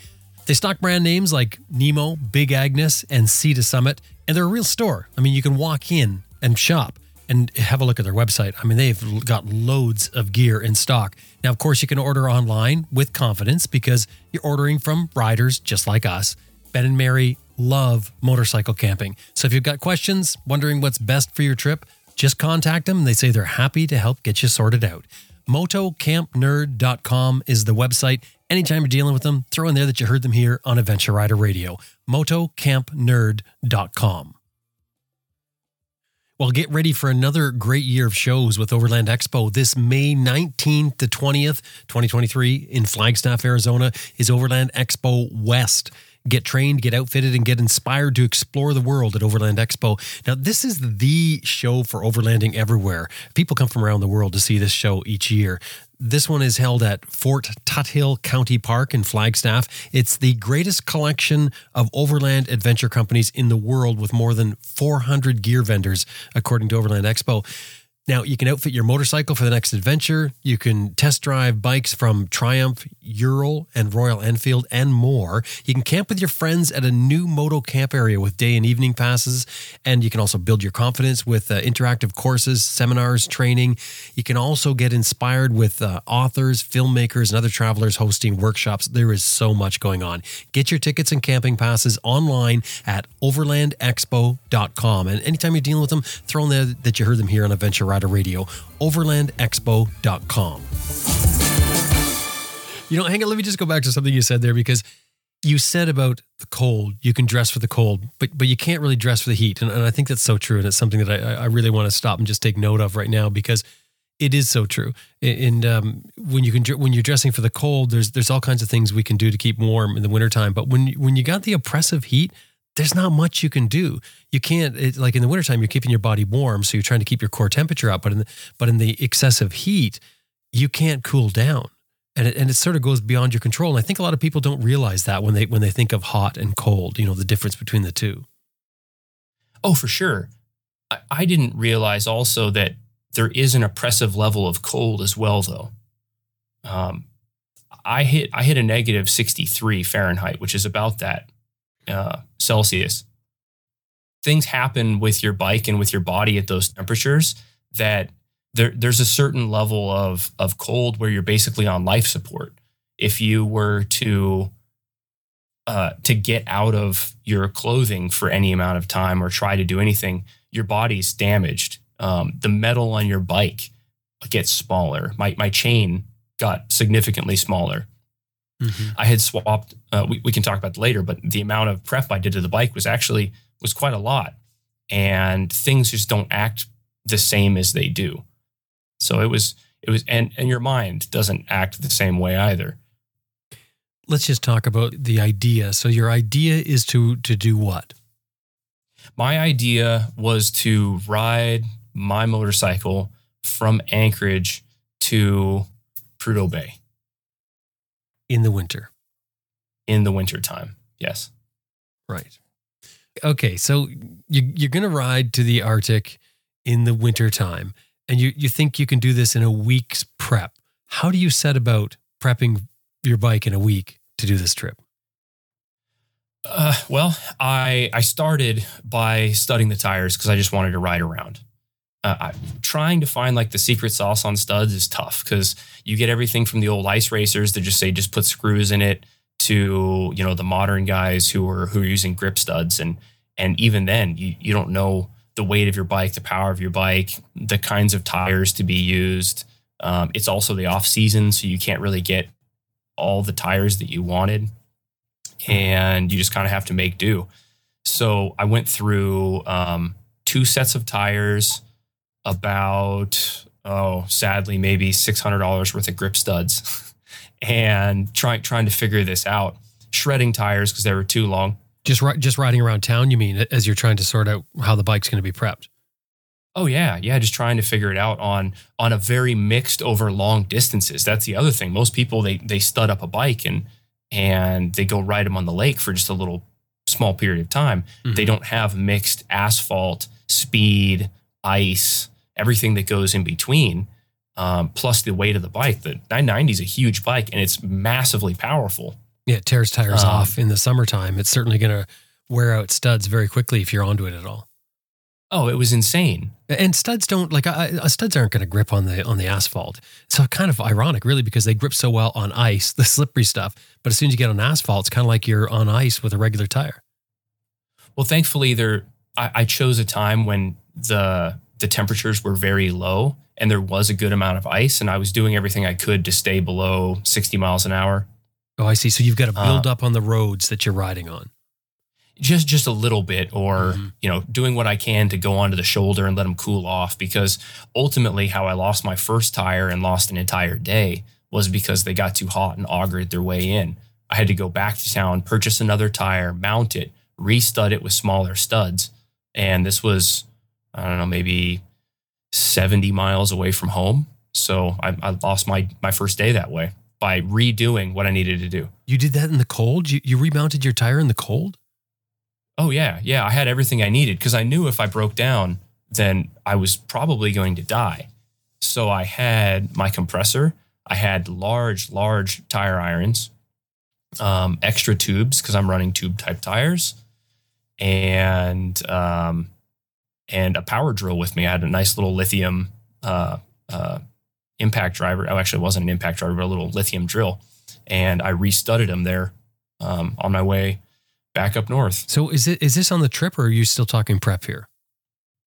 Speaker 1: They stock brand names like Nemo, Big Agnes, and Sea to Summit, and they're a real store. I mean, you can walk in and shop and have a look at their website. I mean, they've got loads of gear in stock. Now, of course, you can order online with confidence because you're ordering from riders just like us. Ben and Mary love motorcycle camping. So if you've got questions, wondering what's best for your trip, just contact them. They say they're happy to help get you sorted out. MotoCampNerd.com is the website. Anytime you're dealing with them, throw in there that you heard them here on Adventure Rider Radio. MotoCampNerd.com. Well, get ready for another great year of shows with Overland Expo. This May 19th to 20th, 2023, in Flagstaff, Arizona, is Overland Expo West. Get trained, get outfitted, and get inspired to explore the world at Overland Expo. Now, this is the show for overlanding everywhere. People come from around the world to see this show each year. This one is held at Fort Tuthill County Park in Flagstaff. It's the greatest collection of overland adventure companies in the world with more than 400 gear vendors, according to Overland Expo. Now, you can outfit your motorcycle for the next adventure. You can test drive bikes from Triumph, Ural, and Royal Enfield, and more. You can camp with your friends at a new moto camp area with day and evening passes. And you can also build your confidence with uh, interactive courses, seminars, training. You can also get inspired with uh, authors, filmmakers, and other travelers hosting workshops. There is so much going on. Get your tickets and camping passes online at overlandexpo.com. And anytime you're dealing with them, throw in there that you heard them here on Adventure Rider Radio, overlandexpo.com. You know, hang on, let me just go back to something you said there because you said about the cold, you can dress for the cold, but but you can't really dress for the heat. And, and I think that's so true. And it's something that I, I really want to stop and just take note of right now because it is so true. And um, when you can, when you're dressing for the cold, there's there's all kinds of things we can do to keep warm in the wintertime. But when when you got the oppressive heat, there's not much you can do. You can't it, like in the wintertime, you're keeping your body warm, so you're trying to keep your core temperature up. But in the, but in the excessive heat, you can't cool down, and it, and it sort of goes beyond your control. And I think a lot of people don't realize that when they when they think of hot and cold, you know, the difference between the two.
Speaker 9: Oh, for sure. I, I didn't realize also that there is an oppressive level of cold as well, though. Um, I hit I hit a negative 63 Fahrenheit, which is about that uh, Celsius. Things happen with your bike and with your body at those temperatures that there, there's a certain level of of cold where you're basically on life support. If you were to uh, to get out of your clothing for any amount of time or try to do anything, your body's damaged. Um, the metal on your bike gets smaller. My my chain got significantly smaller. I had swapped. Uh, we we can talk about later, but the amount of prep I did to the bike was actually was quite a lot, and things just don't act the same as they do. So it was it was and and your mind doesn't act the same way either.
Speaker 1: Let's just talk about the idea. So your idea is to to do what?
Speaker 9: My idea was to ride my motorcycle from Anchorage to Prudhoe Bay
Speaker 1: In the winter.
Speaker 9: in the wintertime. Yes.
Speaker 1: Right. Okay, so you, you're going to ride to the Arctic in the wintertime, and you, you think you can do this in a week's prep. How do you set about prepping your bike in a week to do this trip?
Speaker 9: Uh, well, I I started by studying the tires because I just wanted to ride around. Uh, I, trying to find like the secret sauce on studs is tough because you get everything from the old ice racers that just say just put screws in it to you know the modern guys who are who are using grip studs and and even then you you don't know the weight of your bike, the power of your bike, the kinds of tires to be used. Um, it's also the off season, so you can't really get all the tires that you wanted and you just kind of have to make do. So I went through um, two sets of tires, about oh, sadly, maybe six hundred dollars worth of grip studs, [laughs] and trying trying to figure this out. Shredding tires because they were too long.
Speaker 1: Just ri- just riding around town, you mean, as you're trying to sort out how the bike's going to be prepped?
Speaker 9: Oh yeah, yeah, just trying to figure it out on on a very mixed over long distances. That's the other thing. Most people they they stud up a bike and and they go ride them on the lake for just a little small period of time.
Speaker 1: Mhm.
Speaker 9: They don't have mixed asphalt, speed, ice, everything that goes in between, um, plus the weight of the bike. The 990 is a huge bike and it's massively powerful.
Speaker 1: Yeah, it tears tires
Speaker 9: Um,
Speaker 1: off in the summertime. It's certainly going to wear out studs very quickly if you're onto it at all.
Speaker 9: Oh, it was insane.
Speaker 1: And studs don't like I- studs aren't going to grip on the on the asphalt. So kind of ironic, really, because they grip so well on ice, [laughs] the slippery stuff. But as soon as you get on asphalt, it's kind of like you're on ice with a regular tire.
Speaker 9: Well, thankfully, there I, I chose a time when the the temperatures were very low and there was a good amount of ice, and I was doing everything I could to stay below 60 miles an hour.
Speaker 1: Oh, I see. So you've got to build
Speaker 9: Uh,
Speaker 1: up on the roads that you're riding on.
Speaker 9: just just a little bit or
Speaker 1: Mhm.
Speaker 9: you know doing what i can to go onto the shoulder and let them cool off because ultimately how i lost my first tire and lost an entire day was because they got too hot and augured their way in i had to go back to town purchase another tire mount it restud it with smaller studs and this was i don't know maybe 70 miles away from home so i, I lost my my first day that way by redoing what i needed to do
Speaker 1: You did that in the cold. You you remounted your tire in the cold.
Speaker 9: Oh yeah, yeah. I had everything I needed because I knew if I broke down, then I was probably going to die. So I had my compressor. I had large, large tire irons, um, extra tubes because I'm running tube type tires, and um, and a power drill with me. I had a nice little lithium uh, uh, impact driver. Oh, actually, it wasn't an impact driver, but a little lithium drill, and I restudded them there um, on my way back up north.
Speaker 1: So is it is this on the trip, or are you still talking prep here?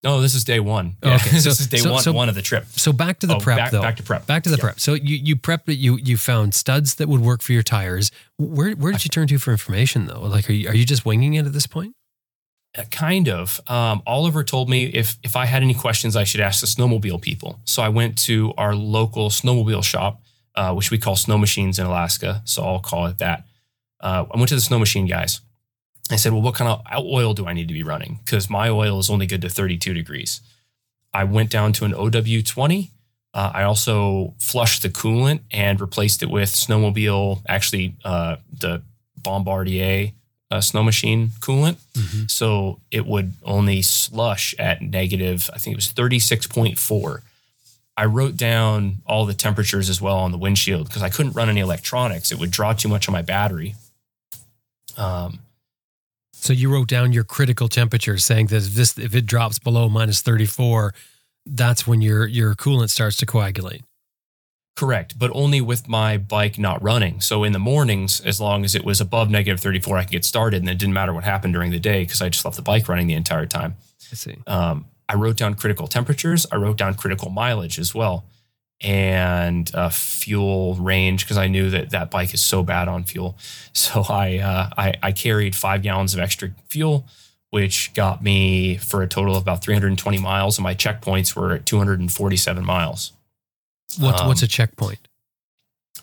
Speaker 9: No, this is day one.
Speaker 1: Oh,
Speaker 9: Yeah,
Speaker 1: okay. [laughs]
Speaker 9: this
Speaker 1: So-
Speaker 9: is day
Speaker 1: so-
Speaker 9: one,
Speaker 1: so-
Speaker 9: one of the trip.
Speaker 1: So back to the
Speaker 9: Oh,
Speaker 1: prep
Speaker 9: back,
Speaker 1: though.
Speaker 9: back to prep.
Speaker 1: Back to the
Speaker 9: Yeah.
Speaker 1: prep. So you you prepped it. You you found studs that would work for your tires. Where where did you turn to for information though? Like are you are you just winging it at this point?
Speaker 9: Uh, Kind of. Um, Oliver told me if if I had any questions, I should ask the snowmobile people. So I went to our local snowmobile shop, uh, which we call Snow Machines in Alaska. So I'll call it that. Uh, I went to the snow machine guys. I said, "Well, what kind of oil do I need to be running? Because my oil is only good to 32 degrees." I went down to an 0W20. Uh, I also flushed the coolant and replaced it with snowmobile, actually uh, the Bombardier uh, snow machine coolant. So it would only slush at negative, I think it was 36.4. I wrote down all the temperatures as well on the windshield because I couldn't run any electronics. It would draw too much on my battery. Um,
Speaker 1: So you wrote down your critical temperature, saying that if this if it drops below minus thirty four, that's when your your coolant starts to coagulate.
Speaker 9: Correct, but only with my bike not running. So in the mornings, as long as it was above negative 34, I could get started and it didn't matter what happened during the day because I just left the bike running the entire time.
Speaker 1: I see.
Speaker 9: um, I wrote down critical temperatures. I wrote down critical mileage as well, and uh, fuel range because I knew that that bike is so bad on fuel. [laughs] So I, uh, I I carried five gallons of extra fuel, which got me for a total of about 320 miles, and my checkpoints were at 247 miles.
Speaker 1: What's
Speaker 9: Um,
Speaker 1: what's a checkpoint?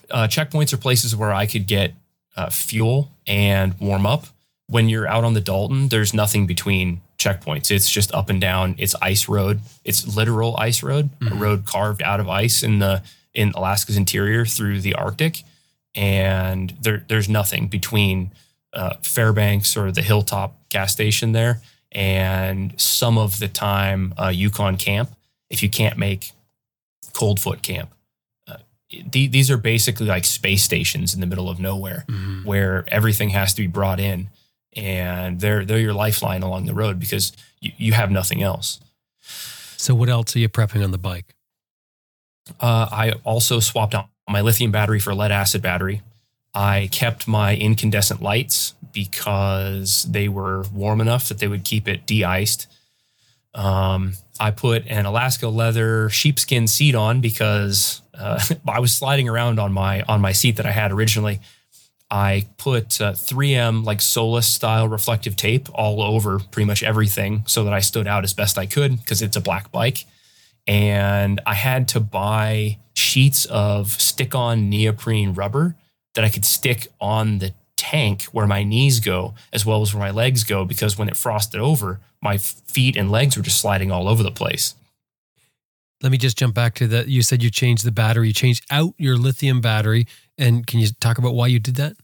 Speaker 9: uh, checkpoints are places where I could get uh, fuel and warm up. When you're out on the Dalton, there's nothing between checkpoints. It's just up and down. It's ice road. It's literal ice road, a
Speaker 1: Mhm.
Speaker 9: road carved out of ice in the in Alaska's interior through the Arctic, and there there's nothing between uh, Fairbanks or the Hilltop gas station there, and some of the time uh, Yukon Camp. If you can't make Coldfoot Camp, uh, th- these are basically like space stations in the middle of nowhere
Speaker 1: Mhm.
Speaker 9: where everything has to be brought in, and they're they're your lifeline along the road because you, you have nothing else.
Speaker 1: So what else are you prepping on the bike?
Speaker 9: Uh, I also swapped out my lithium battery for a lead acid battery. I kept my incandescent lights because they were warm enough that they would keep it de-iced. Um, I put an Alaska leather sheepskin seat on because uh, [laughs] I was sliding around on my on my seat that I had originally. I put uh, 3M like SOLAS style reflective tape all over pretty much everything so that I stood out as best I could because it's a black bike and I had to buy sheets of stick on neoprene rubber that I could stick on the tank where my knees go as well as where my legs go because when it frosted over, my feet and legs were just sliding all over the place.
Speaker 1: Let me just jump back to that. You said you changed the battery. You changed out your lithium battery. And can you talk about why you did that?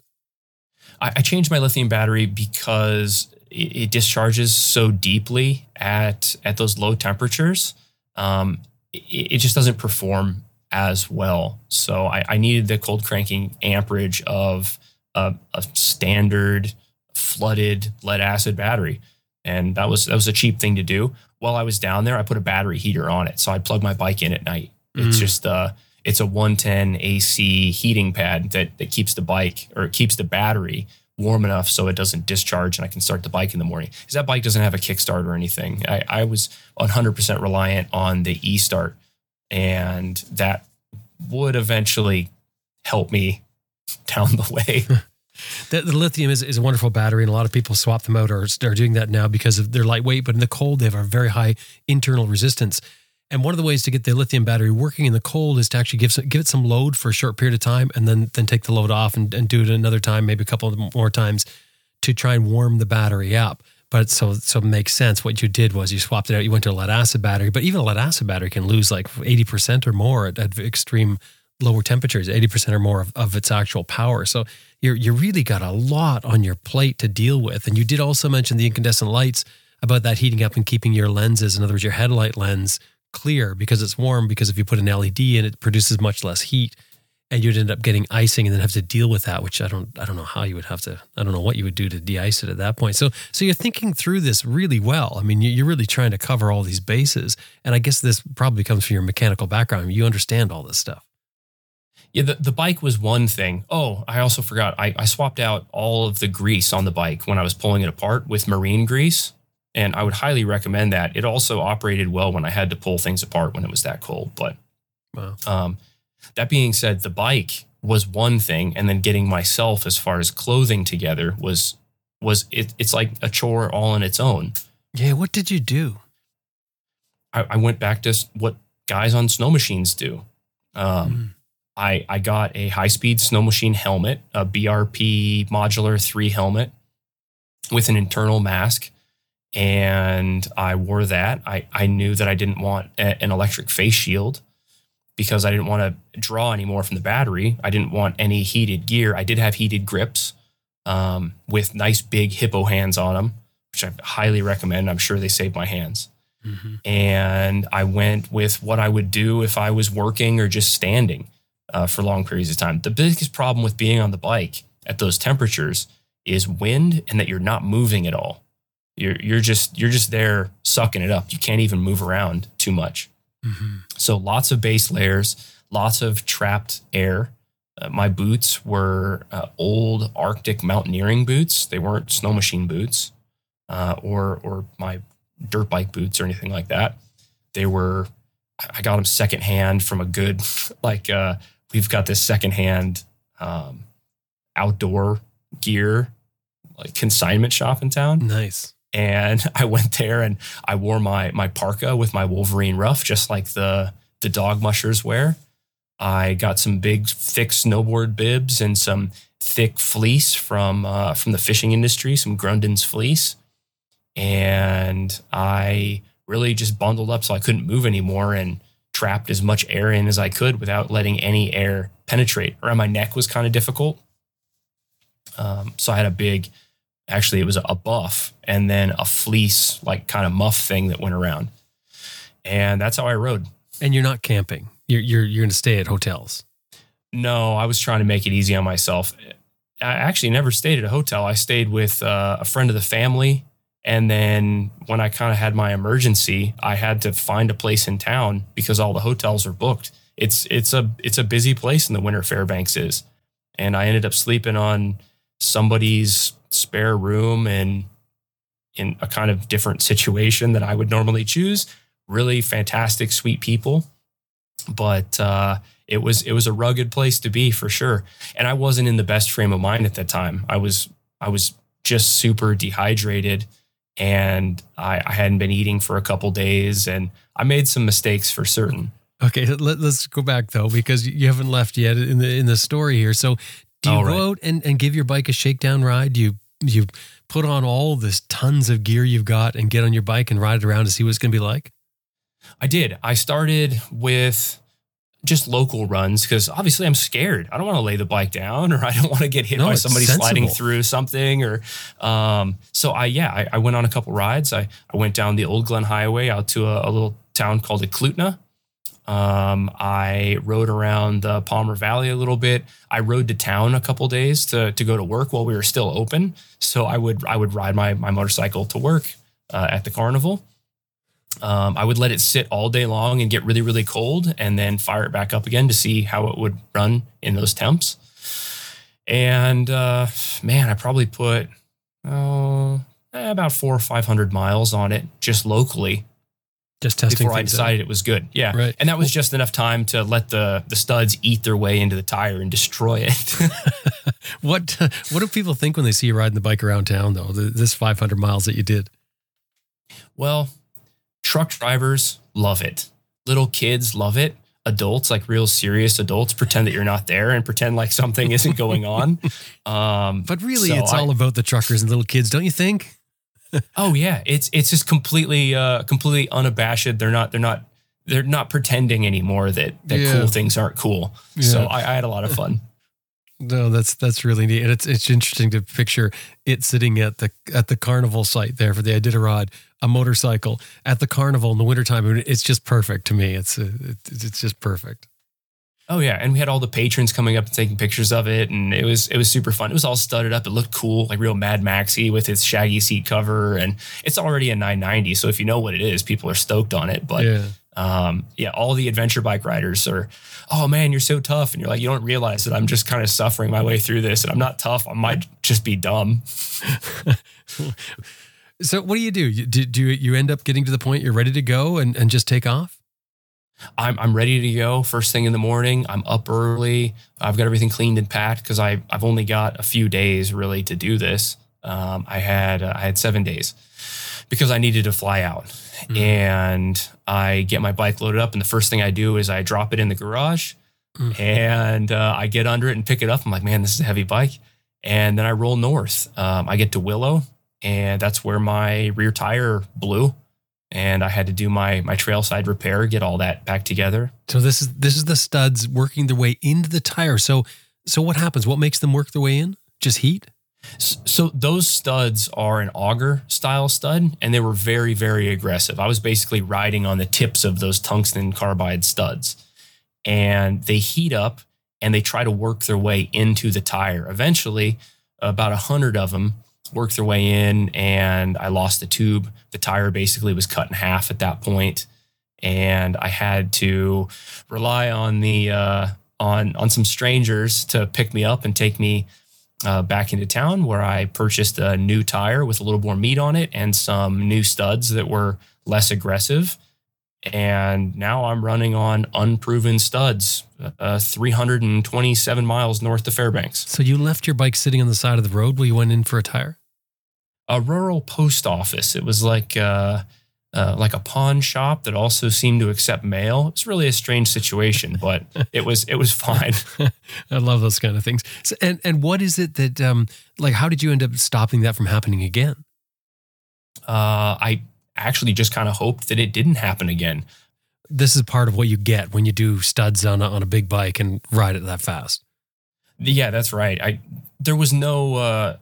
Speaker 9: I, I changed my lithium battery because it, it discharges so deeply at at those low temperatures. Um, it, it just doesn't perform as well. So I, I needed the cold cranking amperage of a, a standard flooded lead acid battery, and that was that was a cheap thing to do. While I was down there, I put a battery heater on it, so I'd plug my bike in at night. It's
Speaker 1: Mm.
Speaker 9: just uh, it's a 110 AC heating pad that that keeps the bike or it keeps the battery warm enough so it doesn't discharge and I can start the bike in the morning. Because that bike doesn't have a kickstart or anything. I, I was 100% reliant on the e start, and that would eventually help me down the way. [laughs]
Speaker 1: The, the lithium is, is a wonderful battery, and a lot of people swap them out or are doing that now because of their lightweight. But in the cold, they have a very high internal resistance. And one of the ways to get the lithium battery working in the cold is to actually give some, give it some load for a short period of time, and then then take the load off and, and do it another time, maybe a couple more times, to try and warm the battery up. But so so it makes sense. What you did was you swapped it out. You went to a lead acid battery, but even a lead acid battery can lose like eighty percent or more at, at extreme lower temperatures, eighty percent or more of, of its actual power. So you're you really got a lot on your plate to deal with. And you did also mention the incandescent lights about that heating up and keeping your lenses, in other words, your headlight lens clear because it's warm. Because if you put an LED in, it produces much less heat, and you'd end up getting icing and then have to deal with that. Which I don't I don't know how you would have to. I don't know what you would do to de-ice it at that point. So so you're thinking through this really well. I mean, you- you're really trying to cover all these bases. And I guess this probably comes from your mechanical background. You understand all this stuff.
Speaker 9: Yeah, the, the bike was one thing. Oh, I also forgot. I, I swapped out all of the grease on the bike when I was pulling it apart with marine grease. And I would highly recommend that. It also operated well when I had to pull things apart when it was that cold. But
Speaker 1: Wow.
Speaker 9: um, that being said, the bike was one thing, and then getting myself as far as clothing together was was it, it's like a chore all on its own.
Speaker 1: Yeah. What did you do?
Speaker 9: I, I went back to what guys on snow machines do. Um,
Speaker 1: Mm.
Speaker 9: I, I got a high speed snow machine helmet, a BRP modular three helmet with an internal mask. And I wore that. I, I knew that I didn't want a- an electric face shield because I didn't want to draw anymore from the battery. I didn't want any heated gear. I did have heated grips um, with nice big hippo hands on them, which I highly recommend. I'm sure they saved my hands
Speaker 1: Mhm.
Speaker 9: and I went with what I would do if I was working or just standing uh, for long periods of time. The biggest problem with being on the bike at those temperatures is wind and that you're not moving at all. You're you're just you're just there sucking it up. You can't even move around too much.
Speaker 1: Mhm.
Speaker 9: So lots of base layers, lots of trapped air. Uh, my boots were uh, old Arctic mountaineering boots. They weren't snow machine boots uh, or or my dirt bike boots or anything like that. They were I got them secondhand from a good [laughs] like uh, we've got this secondhand um, outdoor gear like consignment shop in town
Speaker 1: Nice.
Speaker 9: and [laughs] I went there and I wore my my parka with my Wolverine ruff, just like the the dog mushers wear. I got some big thick snowboard bibs and some thick fleece from uh, from the fishing industry, some Grundéns fleece, and I really just bundled up so I couldn't move anymore and trapped as much air in as I could without letting any air penetrate. Around my neck was kind of difficult Um, so I had a big, actually, it was a buff and then a fleece, like kind of muff thing that went around. And that's how I rode.
Speaker 1: And you're not camping. You're you're you're going to stay at hotels.
Speaker 9: No, I was trying to make it easy on myself. I actually never stayed at a hotel. I stayed with uh, a friend of the family. And then when I kind of had my emergency, I had to find a place in town because all the hotels are booked. It's it's a it's a busy place in the winter Fairbanks is. And I ended up sleeping on somebody's spare room and in a kind of different situation that I would normally choose. Really fantastic, sweet people. But uh, it was it was a rugged place to be for sure. And I wasn't in the best frame of mind at that time. I was I was just super dehydrated and I, I hadn't been eating for a couple days and I made some mistakes for certain.
Speaker 1: Okay, let, us go back though because you haven't left yet in the in the story here. So, do you go out and, and give your bike a shakedown ride? Do you you put on all this tons of gear you've got and get on your bike and ride it around to see what it's going to be like?
Speaker 9: I did. I started with just local runs because obviously I'm scared. I don't want to lay the bike down [laughs] or I don't want to get hit
Speaker 1: No,
Speaker 9: by somebody sliding through something or um so I yeah, I, I went on a couple rides. I I went down the old Glenn Highway out to a, a little town called Eklutna. Um, I rode around the Palmer Valley a little bit. I rode to town a couple days to to go to work while we were still open. So I would I would ride my my motorcycle to work uh, at the carnival. Um, I would let it sit all day long and get really, really cold and then fire it back up again to see how it would run in those temps. And uh, man, I probably put oh, eh, about four or 500 miles on it just locally
Speaker 1: Just testing
Speaker 9: before I
Speaker 1: things out.
Speaker 9: decided it was good. Yeah.
Speaker 1: Right.
Speaker 9: And that was just enough time to let the, the studs eat their way into the tire and destroy it. [laughs] [laughs]
Speaker 1: What what do people think when they see you riding the bike around town though? This 500 miles that you did.
Speaker 9: Well, truck drivers love it. Little kids love it. Adults, like real serious adults, pretend that you're not there and pretend like something isn't going on. [laughs] Um,
Speaker 1: But really,
Speaker 9: so
Speaker 1: it's
Speaker 9: I-
Speaker 1: all about the truckers and little kids, don't you think? [laughs]
Speaker 9: oh yeah, it's it's just completely uh, completely unabashed. They're not they're not they're not pretending anymore that that
Speaker 1: Yeah.
Speaker 9: cool things aren't cool. So I, I had a lot of fun.
Speaker 1: No, that's that's really neat, and it's it's interesting to picture it sitting at the at the carnival site there for the Iditarod, a motorcycle at the carnival in the wintertime. I mean, it's just perfect to me. It's uh, it's it's just perfect.
Speaker 9: Oh yeah, and we had all the patrons coming up and taking pictures of it, and it was it was super fun. It was all studded up. It looked cool, like real Mad Maxy with its shaggy seat cover, and it's already a 990. So if you know what it is, people are stoked on it. But
Speaker 1: yeah,
Speaker 9: um, yeah, all the adventure bike riders are, oh man, you're so tough, and you're like, you don't realize that I'm just kind of suffering my way through this, and I'm not tough. I might just be dumb. [laughs]
Speaker 1: So what do you do? You, do, do you, you end up getting to the point you're ready to go and, and just take off?
Speaker 9: I'm I'm ready to go first thing in the morning. I'm up early. I've got everything cleaned and packed because I I've only got a few days really to do this. Um, I had uh, I had seven days because I needed to fly out,
Speaker 1: Mhm.
Speaker 9: and I get my bike loaded up, and the first thing I do is I drop it in the garage,
Speaker 1: Mm.
Speaker 9: and uh, I get under it and pick it up. I'm like, man, this is a heavy bike, and then I roll north. Um, I get to Willow, and that's where my rear tire blew. And I had to do my my trail side repair, get all that back together.
Speaker 1: So this is this is the studs working their way into the tire. So so what happens? What makes them work their way in? Just heat?
Speaker 9: So those studs are an auger style stud, and they were very, very aggressive. I was basically riding on the tips of those tungsten carbide studs, and they heat up and they try to work their way into the tire. Eventually, about a hundred of them worked their way in, and I lost the tube. The tire basically was cut in half at that point, and I had to rely on the uh, on on some strangers to pick me up and take me uh, back into town where I purchased a new tire with a little more meat on it and some new studs that were less aggressive. And now I'm running on unproven studs, uh, 327 miles north of Fairbanks.
Speaker 1: So you left your bike sitting on the side of the road while you went in for a tire?
Speaker 9: A rural post office. It was like uh, uh, like a pawn shop that also seemed to accept mail. It's really a strange situation, but it was it was fine. [laughs]
Speaker 1: I love those kind of things. So, and and what is it that um like how did you end up stopping that from happening again?
Speaker 9: Uh, I actually just kind of hoped that it didn't happen again.
Speaker 1: This is part of what you get when you do studs on a, on a big bike and ride it that fast.
Speaker 9: Yeah, that's right. I there was no uh,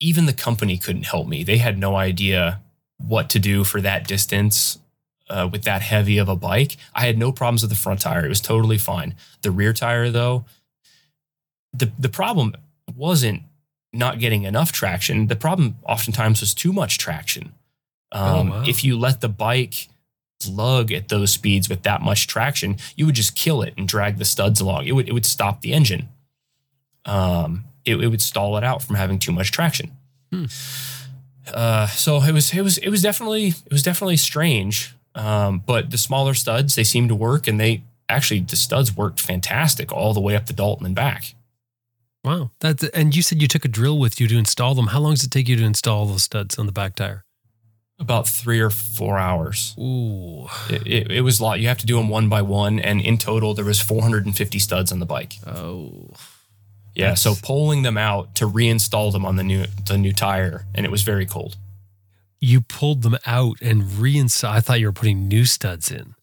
Speaker 9: even the company couldn't help me. They had no idea what to do for that distance uh, with that heavy of a bike. I had no problems with the front tire; it was totally fine. The rear tire, though, the the problem wasn't not getting enough traction. The problem oftentimes was too much traction. Um,
Speaker 1: Oh, wow.
Speaker 9: If you let the bike lug at those speeds with that much traction, you would just kill it and drag the studs along. It would it would stop the engine. Um, it, it would stall it out from having too much traction.
Speaker 1: Hmm.
Speaker 9: Uh, so it was it was it was definitely it was definitely strange. Um, but the smaller studs they seemed to work, and they actually the studs worked fantastic all the way up to Dalton and back.
Speaker 1: Wow. That's and you said you took a drill with you to install them. How long does it take you to install those studs on the back tire?
Speaker 9: About three or four hours.
Speaker 1: Ooh.
Speaker 9: It, it, it was a lot. You have to do them one by one, and in total there was 450 studs on the bike.
Speaker 1: Oh.
Speaker 9: Yeah, so pulling them out to reinstall them on the new the new tire, and it was very cold.
Speaker 1: You pulled them out and reinstalled. I thought you were putting new studs in.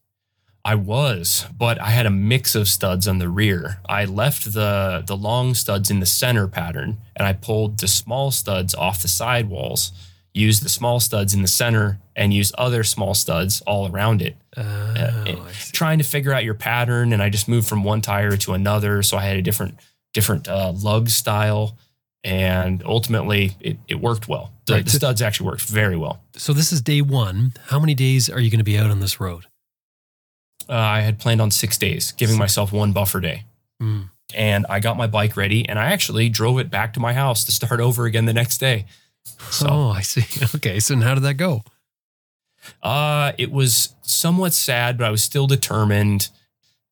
Speaker 9: I was, but I had a mix of studs on the rear. I left the the long studs in the center pattern, and I pulled the small studs off the sidewalls. Used the small studs in the center, and used other small studs all around it.
Speaker 1: Oh,
Speaker 9: Uh, trying to figure out your pattern and I just moved from one tire to another so I had a different different uh, lug style and ultimately it, it worked well the,
Speaker 1: Right,
Speaker 9: the studs actually worked very well
Speaker 1: So this is day one. How many days are you going to be out on this road?
Speaker 9: uh, I had planned on six days giving myself one buffer day
Speaker 1: Hmm.
Speaker 9: and I got my bike ready and I actually drove it back to my house to start over again the next day so [laughs]
Speaker 1: Oh, I see. [laughs] Okay. So how did that go?
Speaker 9: Uh, it was somewhat sad, but I was still determined.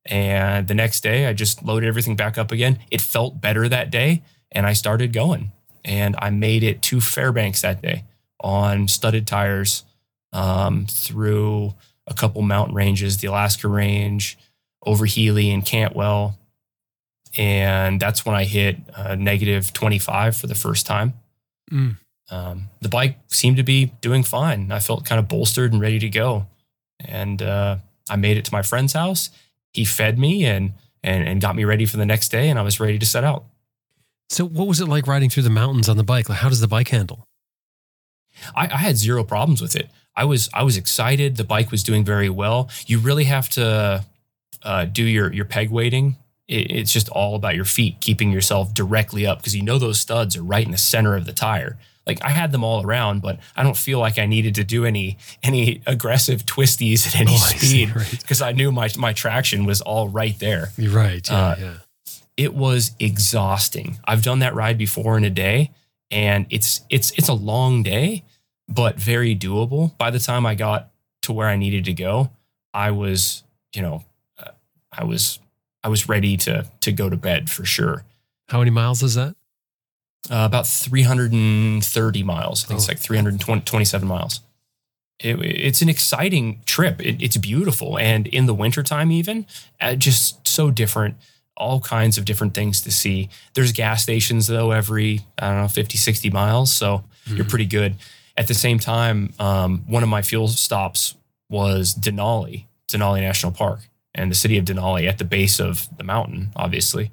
Speaker 9: And the next day, I just loaded everything back up again. It felt better that day, and I started going. And I made it to Fairbanks that day on studded tires um, through a couple mountain ranges, the Alaska Range, over Healy and Cantwell. And that's when I hit uh, negative 25 for the first time
Speaker 1: Mm.
Speaker 9: um, the bike seemed to be doing fine. I felt kind of bolstered and ready to go. And uh, I made it to my friend's house. He fed me and, and and got me ready for the next day, and I was ready to set out.
Speaker 1: So what was it like riding through the mountains on the bike? Like, how does the bike handle?
Speaker 9: I, I had zero problems with it. I was I was excited. The bike was doing very well. You really have to uh, do your your peg weighting. It, it's just all about your feet, keeping yourself directly up because you know those studs are right in the center of the tire. Like I had them all around, but I don't feel like I needed to do any any aggressive twisties at any
Speaker 1: Oh, I see,
Speaker 9: speed [laughs]
Speaker 1: right.
Speaker 9: because I knew my my traction was all right there.
Speaker 1: You're right. Yeah,
Speaker 9: Uh,
Speaker 1: yeah.
Speaker 9: It was exhausting. I've done that ride before in a day, and it's it's it's a long day, but very doable. By the time I got to where I needed to go, I was you know uh, I was I was ready to to go to bed for sure.
Speaker 1: How many miles is that?
Speaker 9: Uh, about 330 miles. I think it's
Speaker 1: Oh.
Speaker 9: like 327 miles. It, it's an exciting trip. It, it's beautiful. And in the wintertime, even, uh, just so different. All kinds of different things to see. There's gas stations, though, every, I don't know, 50, 60 miles. So you're
Speaker 1: Mhm.
Speaker 9: pretty good. At the same time, um, one of my fuel stops was Denali, Denali National Park, and the city of Denali at the base of the mountain, obviously.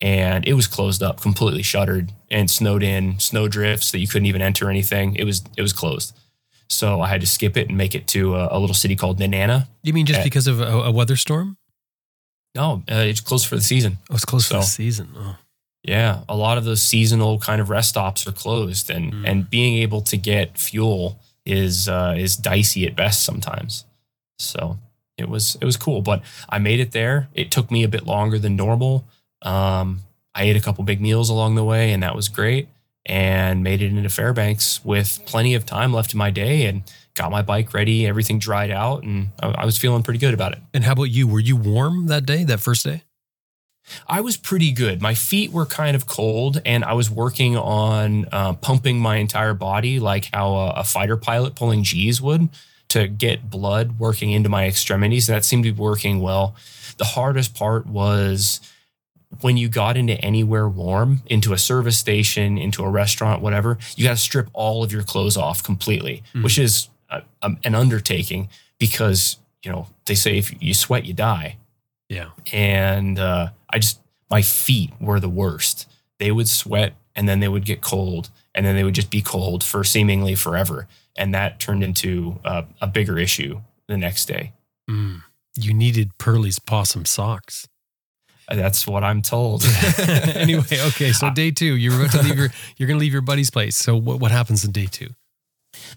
Speaker 9: And it was closed up, completely shuttered, and snowed in, snow drifts that you couldn't even enter anything. It was it was closed. So I had to skip it and make it to a, a little city called Nenana.
Speaker 1: You mean just
Speaker 9: Uh,
Speaker 1: because of a, a weather storm?
Speaker 9: No, uh, it's closed for the season.
Speaker 1: Oh, it's close for the season. Oh.
Speaker 9: Yeah, a lot of those seasonal kind of rest stops are closed, and
Speaker 1: Mm.
Speaker 9: and being able to get fuel is uh, is dicey at best sometimes. So it was it was cool, but I made it there. It took me a bit longer than normal. Um, I ate a couple big meals along the way, and that was great. And made it into Fairbanks with plenty of time left in my day, and got my bike ready. Everything dried out, and I, I was feeling pretty good about it.
Speaker 1: And how about you? Were you warm that day, that first day?
Speaker 9: I was pretty good. My feet were kind of cold, and I was working on uh, pumping my entire body like how a, a fighter pilot pulling G's would to get blood working into my extremities. And that seemed to be working well. The hardest part was when you got into anywhere warm, into a service station, into a restaurant, whatever, you got to strip all of your clothes off completely,
Speaker 1: Mhm.
Speaker 9: which is a, a- an undertaking because, you know, they say if you sweat, you die
Speaker 1: Yeah.
Speaker 9: and uh, I just my feet were the worst. They would sweat and then they would get cold and then they would just be cold for seemingly forever. And that turned into a, a bigger issue the next day.
Speaker 1: Mm. You needed Pearlie's possum socks.
Speaker 9: That's what I'm told. [laughs] [laughs]
Speaker 1: anyway, okay. So day two, you're about to leave your you're gonna leave your buddy's place. So what, what happens in day two?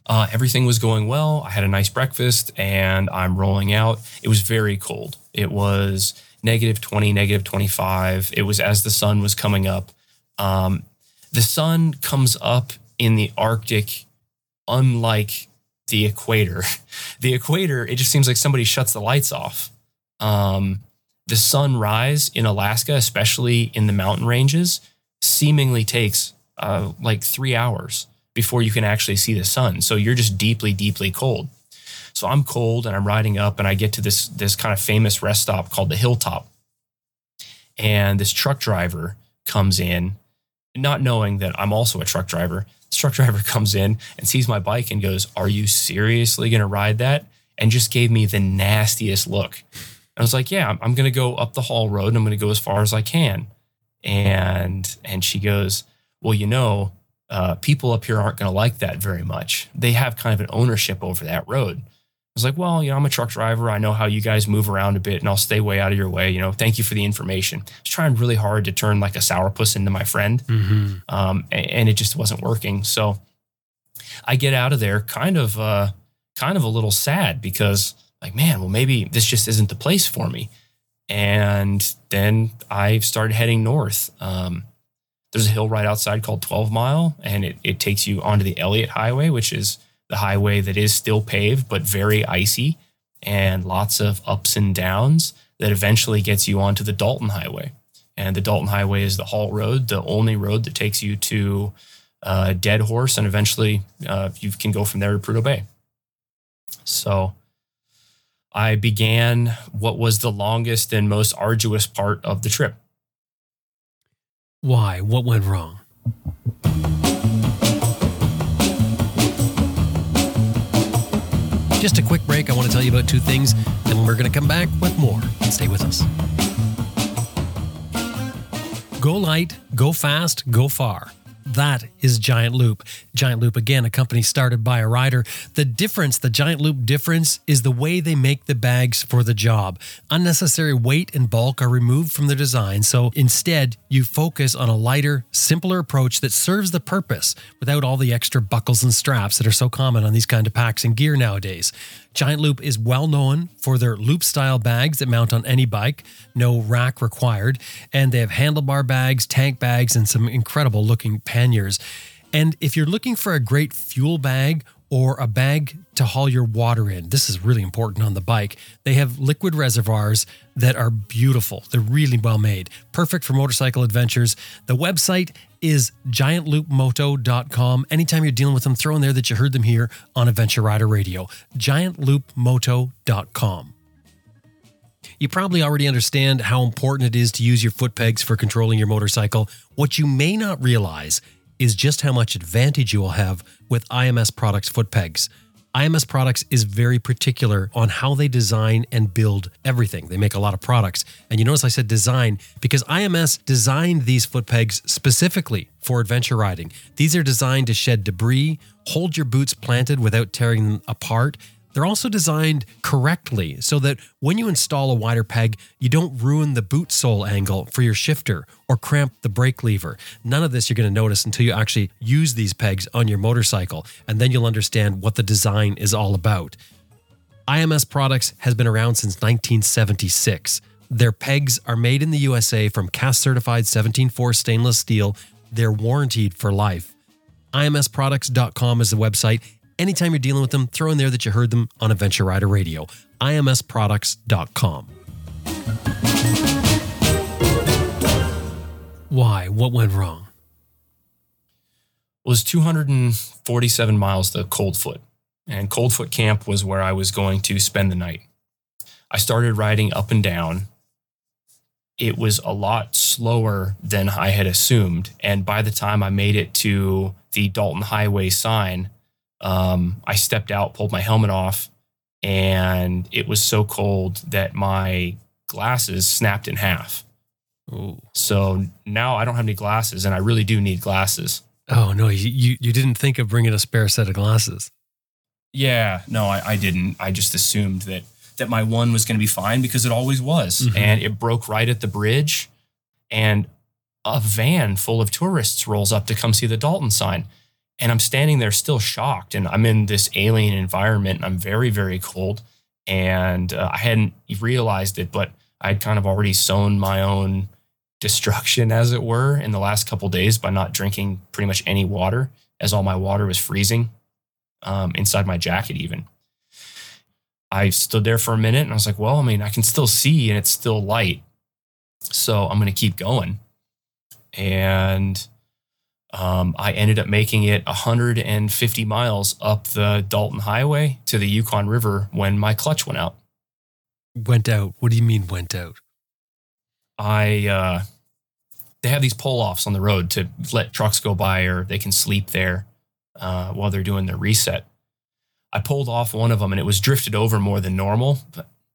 Speaker 9: Uh, everything was going well. I had a nice breakfast and I'm rolling out. It was very cold. It was negative 20, negative 25. It was as the sun was coming up. Um, the sun comes up in the Arctic, unlike the equator. [laughs] The equator, it just seems like somebody shuts the lights off. Um, the sunrise in Alaska, especially in the mountain ranges, seemingly takes uh, like three hours before you can actually see the sun. So you're just deeply, deeply cold. So I'm cold and I'm riding up and I get to this this kind of famous rest stop called the Hilltop. And this truck driver comes in, not knowing that I'm also a truck driver. This truck driver [laughs] comes in and sees my bike and goes, Are you seriously going to ride that? And just gave me the nastiest look. I was like, Yeah, I'm, I'm going to go up the haul road and I'm going to go as far as I can. And and she goes, Well, you know, uh, people up here aren't going to like that very much. They have kind of an ownership over that road. I was like, well, you know, I'm a truck driver. I know how you guys move around a bit and I'll stay way out of your way. You know, thank you for the information. I was trying really hard to turn like a sourpuss into my friend.
Speaker 1: Mm-hmm.
Speaker 9: Um, and, it just wasn't working. So I get out of there kind of, uh, kind of a little sad because like, man, well, maybe this just isn't the place for me. And then I started heading north. Um, there's a hill right outside called 12 Mile, and it, it takes you onto the Elliott Highway, which is the highway that is still paved but very icy and lots of ups and downs that eventually gets you onto the Dalton Highway. And the Dalton Highway is the haul road, the only road that takes you to uh, Deadhorse, and eventually uh, you can go from there to Prudhoe Bay. So I began what was the longest and most arduous part of the trip.
Speaker 1: Why? What went wrong? Just a quick break. I want to tell you about two things, and we're going to come back with more. Stay with us. Go light, go fast, go far. That is Giant Loop. Giant Loop, again, a company started by a rider. The difference, the Giant Loop difference, is the way they make the bags for the job. Unnecessary weight and bulk are removed from the design, so instead, you focus on a lighter, simpler approach that serves the purpose without all the extra buckles and straps that are so common on these kind of packs and gear nowadays. Giant Loop is well known for their loop style bags that mount on any bike, no rack required, and they have handlebar bags, tank bags, and some incredible looking panniers. And if you're looking for a great fuel bag or a bag to haul your water in. This is really important on the bike. They have liquid reservoirs that are beautiful. They're really well made, perfect for motorcycle adventures. The website is giantloopmoto.com. Anytime you're dealing with them, throw in there that you heard them here on Adventure Rider Radio. giantloopmoto.com. You probably already understand how important it is to use your foot pegs for controlling your motorcycle. What you may not realize is just how much advantage you will have with IMS Products foot pegs. IMS Products is very particular on how they design and build everything. They make a lot of products. And you notice I said design because IMS designed these foot pegs specifically for adventure riding. These are designed to shed debris, hold your boots planted without tearing them apart, they're also designed correctly so that when you install a wider peg, you don't ruin the boot sole angle for your shifter or cramp the brake lever. None of this you're going to notice until you actually use these pegs on your motorcycle, and then you'll understand what the design is all about. IMS Products has been around since 1976. Their pegs are made in the USA from cast certified 17.4 stainless steel. They're warranted for life. IMSproducts.com is the website Anytime you're dealing with them, throw in there that you heard them on Adventure Rider Radio. IMSproducts.com. Why? What went wrong?
Speaker 9: It was 247 miles to Coldfoot, and Coldfoot Camp was where I was going to spend the night. I started riding up and down. It was a lot slower than I had assumed. And by the time I made it to the Dalton Highway sign, um, I stepped out, pulled my helmet off, and it was so cold that my glasses snapped in half.
Speaker 1: Oh.
Speaker 9: So now I don't have any glasses, and I really do need glasses.
Speaker 1: Oh no, you, you you didn't think of bringing a spare set of glasses.
Speaker 9: Yeah, no, I, I didn't. I just assumed that that my one was going to be fine because it always was,
Speaker 1: Mhm.
Speaker 9: and it broke right at the bridge, and a van full of tourists rolls up to come see the Dalton sign, and I'm standing there still shocked, and I'm in this alien environment, and I'm very very cold, and uh, I hadn't realized it, but I'd kind of already sown my own destruction, as it were, in the last couple days by not drinking pretty much any water, as all my water was freezing um, inside my jacket, even. I stood there for a minute and I was like, well, I mean, I can still see and it's still light. So I'm going to keep going. And um, I ended up making it 150 miles up the Dalton Highway to the Yukon River when my clutch went out.
Speaker 1: Went out. What do you mean went out?
Speaker 9: I uh, they have these pull offs on the road to let trucks go by or they can sleep there uh, while they're doing their reset. I pulled off one of them and it was drifted over more than normal.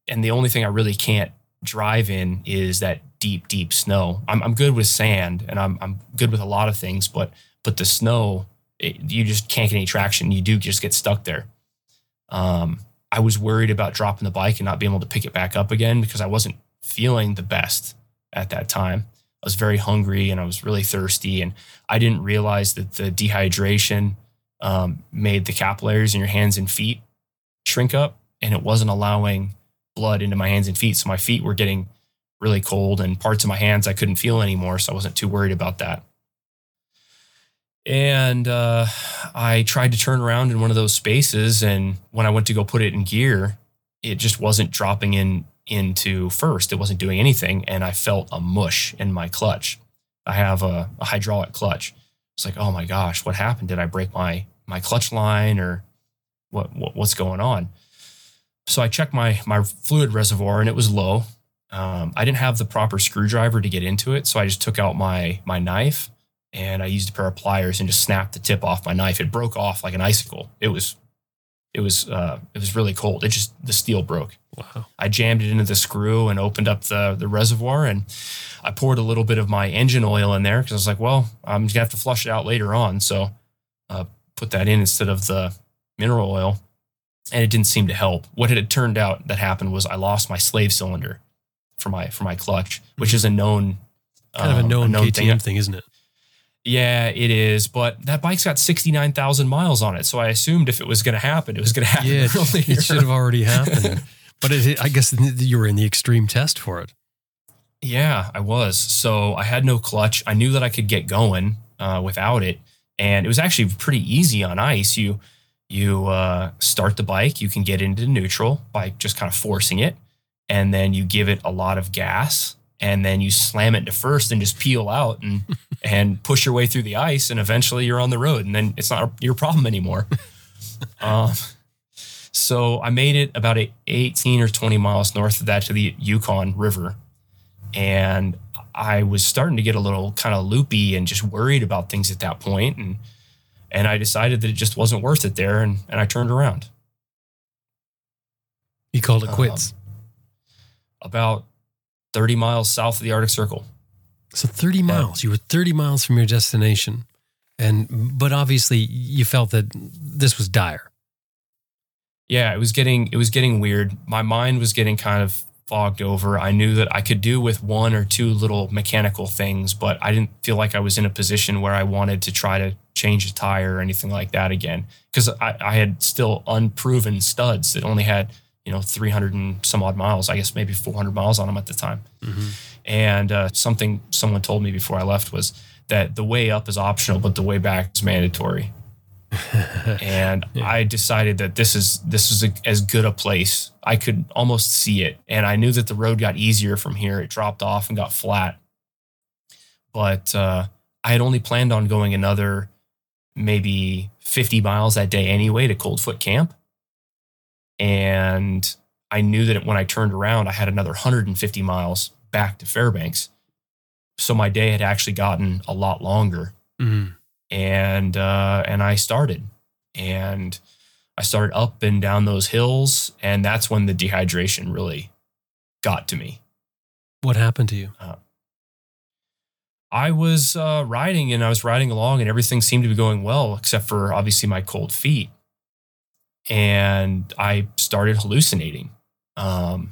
Speaker 9: And the only thing I really can't drive in is that deep, deep snow. I'm, I'm good with sand and I'm, I'm good with a lot of things, but but the snow, it, you just can't get any traction. You do just get stuck there. Um, I was worried about dropping the bike and not being able to pick it back up again because I wasn't feeling the best at that time. I was very hungry and I was really thirsty, and I didn't realize that the dehydration um, made the capillaries in your hands and feet shrink up, and it wasn't allowing blood into my hands and feet. So my feet were getting really cold, and parts of my hands I couldn't feel anymore. So I wasn't too worried about that. And uh, I tried to turn around in one of those spaces, and when I went to go put it in gear, it just wasn't dropping in into first. It wasn't doing anything, and I felt a mush in my clutch. I have a, a hydraulic clutch. It's like, oh my gosh, what happened? Did I break my my clutch line, or what, what what's going on? So I checked my my fluid reservoir, and it was low. Um, I didn't have the proper screwdriver to get into it, so I just took out my my knife and I used a pair of pliers and just snapped the tip off my knife. It broke off like an icicle. It was it was uh, it was really cold. It just the steel broke.
Speaker 1: Wow.
Speaker 9: I jammed it into the screw and opened up the the reservoir and I poured a little bit of my engine oil in there because I was like, well, I'm gonna have to flush it out later on. So uh, put that in instead of the mineral oil, and it didn't seem to help. What it had turned out that happened was I lost my slave cylinder for my for my clutch, which is a known
Speaker 1: Kind of a
Speaker 9: um,
Speaker 1: known, KTM
Speaker 9: thing.
Speaker 1: thing. isn't it?
Speaker 9: Yeah, it is. But that bike's got 69,000 miles on it. So I assumed if it was going to happen, it was going to happen
Speaker 1: Yeah, it, [laughs]
Speaker 9: earlier.
Speaker 1: it should have already happened. [laughs] but it, I guess you were in the extreme test for it.
Speaker 9: Yeah, I was. So I had no clutch. I knew that I could get going uh, without it. And it was actually pretty easy on ice. You you uh, start the bike, you can get into neutral by just kind of forcing it. And then you give it a lot of gas. And then you slam it to first and just peel out and [laughs] and push your way through the ice. And eventually you're on the road. And then it's not your problem anymore. [laughs] um, so I made it about 18 or 20 miles north of that to the Yukon River. And I was starting to get a little kind of loopy and just worried about things at that. And and I decided that it just wasn't worth it there. And, and I turned around.
Speaker 1: You called it
Speaker 9: Um,
Speaker 1: quits.
Speaker 9: About 30 miles south of the Arctic Circle.
Speaker 1: so 30 miles. You were 30 miles from your destination. And but obviously you felt that this was dire.
Speaker 9: yeah, it was getting it was getting weird. My mind was getting kind of fogged over. I knew that I could do with one or two little mechanical things, but I didn't feel like I was in a position where I wanted to try to change a tire or anything like that again. Because I, I had still unproven studs that only had, you know, 300 and some odd miles, I guess maybe 400 miles on them at the time. And uh, something someone told me before I left was that the way up is optional, but the way back is mandatory [laughs] and I decided that this is this is a, as good a place. I could almost see it, and I knew that the road got easier from here. It dropped off and got flat, but uh, I had only planned on going another maybe 50 miles that day anyway to Coldfoot Camp, and I knew that when I turned around, I had another 150 miles back to Fairbanks. So my day had actually gotten a lot longer
Speaker 1: Mhm.
Speaker 9: and uh, and I started, and I started up and down those hills, and that's when the dehydration really got to me.
Speaker 1: What happened to you?
Speaker 9: I was uh, riding and I was riding along and everything seemed to be going well, except for obviously my cold feet. And I started hallucinating. Um,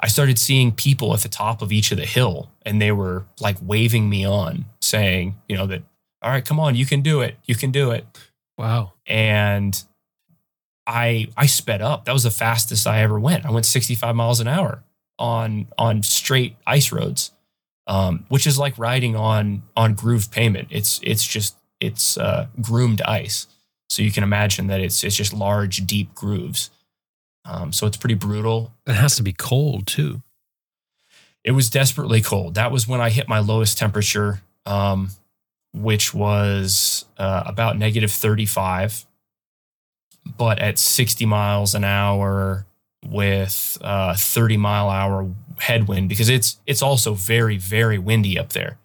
Speaker 9: I started seeing people at the top of each of the hill and they were like waving me on, saying, you know, that, all right, come on, you can do it. You can do it.
Speaker 1: Wow.
Speaker 9: And I I sped up. That was the fastest I ever went. I went 65 miles an hour on on straight ice roads, um, which is like riding on on grooved pavement. It's it's just it's uh, groomed ice, so you can imagine that it's it's just large, deep grooves. Um, so it's pretty brutal.
Speaker 1: It has to be cold too.
Speaker 9: It was desperately cold. That was when I hit my lowest temperature, um, which was uh, about negative 35 but at 60 miles an hour with uh, 30 mile hour headwind because it's it's also very very windy up there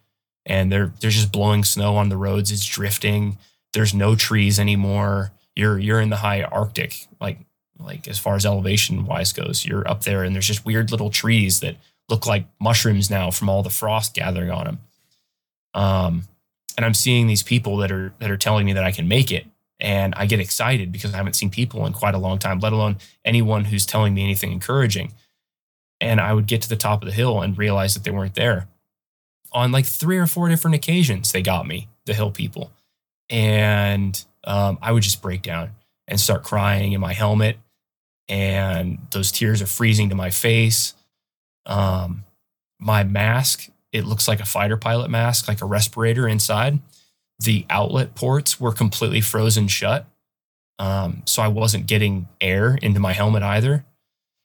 Speaker 9: and they're they're just blowing snow on the roads it's drifting there's no trees anymore you're you're in the high arctic like like as far as elevation wise goes you're up there and there's just weird little trees that look like mushrooms now from all the frost gathering on them um and i'm seeing these people that are that are telling me that i can make it and I get excited because I haven't seen people in quite a long time, let alone anyone who's telling me anything encouraging. And I would get to the top of the hill and realize that they weren't there. On like three or four different occasions, they got me, the hill people. And um, I would just break down and start crying in my helmet. And those tears are freezing to my face. Um, my mask, it looks like a fighter pilot mask, like a respirator inside the outlet ports were completely frozen shut. Um, so I wasn't getting air into my helmet either.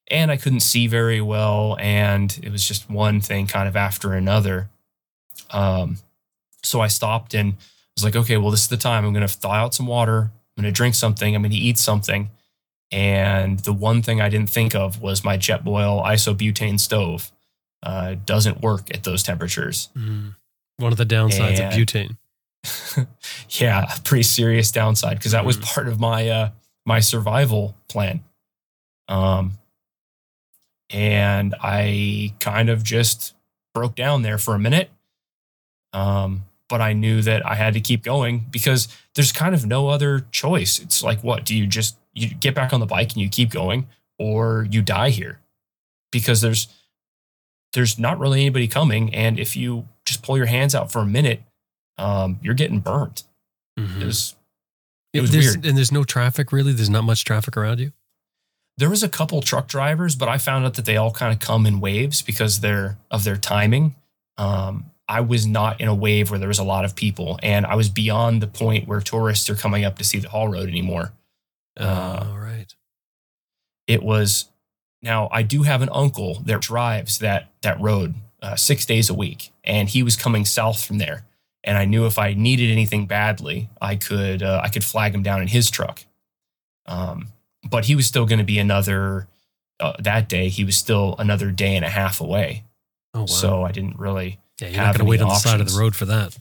Speaker 9: And I couldn't see very well. And it was just one thing kind of after another. Um, so I stopped and was like, okay, well, this is the time. I'm going to thaw out some water. I'm going to drink something. I'm going to eat something. And the one thing I didn't think of was my Jetboil isobutane stove. Uh, doesn't work at those temperatures.
Speaker 1: Mm. One of the downsides
Speaker 9: And-
Speaker 1: of butane. [laughs]
Speaker 9: yeah, pretty serious downside because that was
Speaker 1: Mhm.
Speaker 9: part of my uh my survival plan. Um and I kind of just broke down there for a minute. Um but I knew that I had to keep going because there's kind of no other choice. It's like what, do you just you get back on the bike and you keep going or you die here? Because there's there's not really anybody coming and if you just pull your hands out for a minute um, you're getting burnt.
Speaker 1: Mhm.
Speaker 9: It was it was
Speaker 1: There's-
Speaker 9: weird.
Speaker 1: And there's no traffic really. There's not much traffic around you.
Speaker 9: there was a couple truck drivers, but I found out that they all kind of come in waves because they're of their timing. Um, I was not in a wave where there was a lot of people, and I was beyond the point where tourists are coming up to see the Haul Road anymore. Uh,
Speaker 1: All right.
Speaker 9: It was now I do have an uncle that drives that that road uh, six days a week, and he was coming south from there. And I knew if I needed anything badly, I could uh, I could flag him down in his truck. Um, but he was still going to be another uh, that day. He was still another day and a half away.
Speaker 1: Oh wow.
Speaker 9: So I didn't really.
Speaker 1: Yeah, you're not going to wait on the side of the road for that.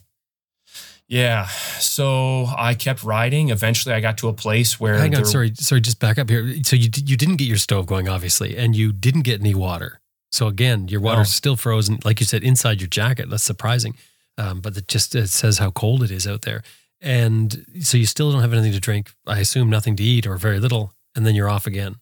Speaker 9: Yeah. So I kept riding. Eventually, I got to a place where
Speaker 1: Hang on,
Speaker 9: there-
Speaker 1: sorry, sorry. Just back up here. So you you didn't get your stove going, obviously, and you didn't get any water. So again, your water's
Speaker 9: No.
Speaker 1: still frozen, like you said, inside your jacket. That's surprising, um, but it just it says how cold it is out there, and so you still don't have anything to drink. I assume nothing to eat or very little, and then you're off again.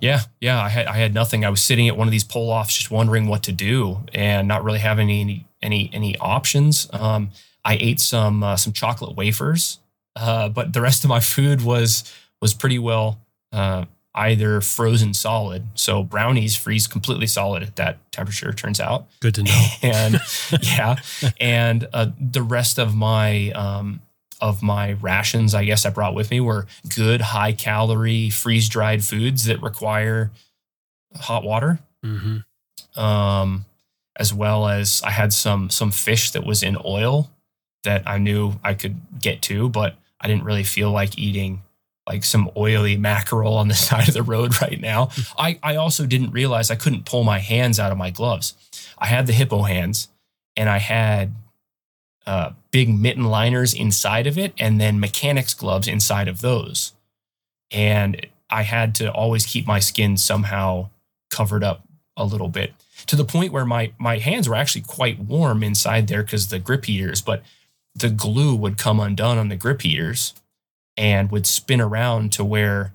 Speaker 9: Yeah, yeah. I had I had nothing. I was sitting at one of these pull offs, just wondering what to do, and not really having any any any options. Um, I ate some uh, some chocolate wafers, uh, but the rest of my [laughs] food was was pretty well uh, either frozen solid. So brownies freeze completely solid at that temperature. Turns out,
Speaker 1: Good to know. [laughs]
Speaker 9: and [laughs] yeah, and uh, the rest of my um, of my rations, I guess I brought with me were good high calorie freeze dried foods that require hot water,
Speaker 1: hmm
Speaker 9: um, as well as I had some some fish that was in oil that I knew I could get to, but I didn't really feel like eating like some oily mackerel on the [laughs] side of the road right now. [laughs] I, I also didn't realize I couldn't pull my hands out of my gloves. I had the hippo hands and I had uh, big mitten liners inside of it and then mechanics gloves inside of those. And I had to always keep my skin somehow covered up a little bit. to the point where my my hands were actually quite warm inside there because the grip heaters, but the glue would come undone on the grip heaters and would spin around to where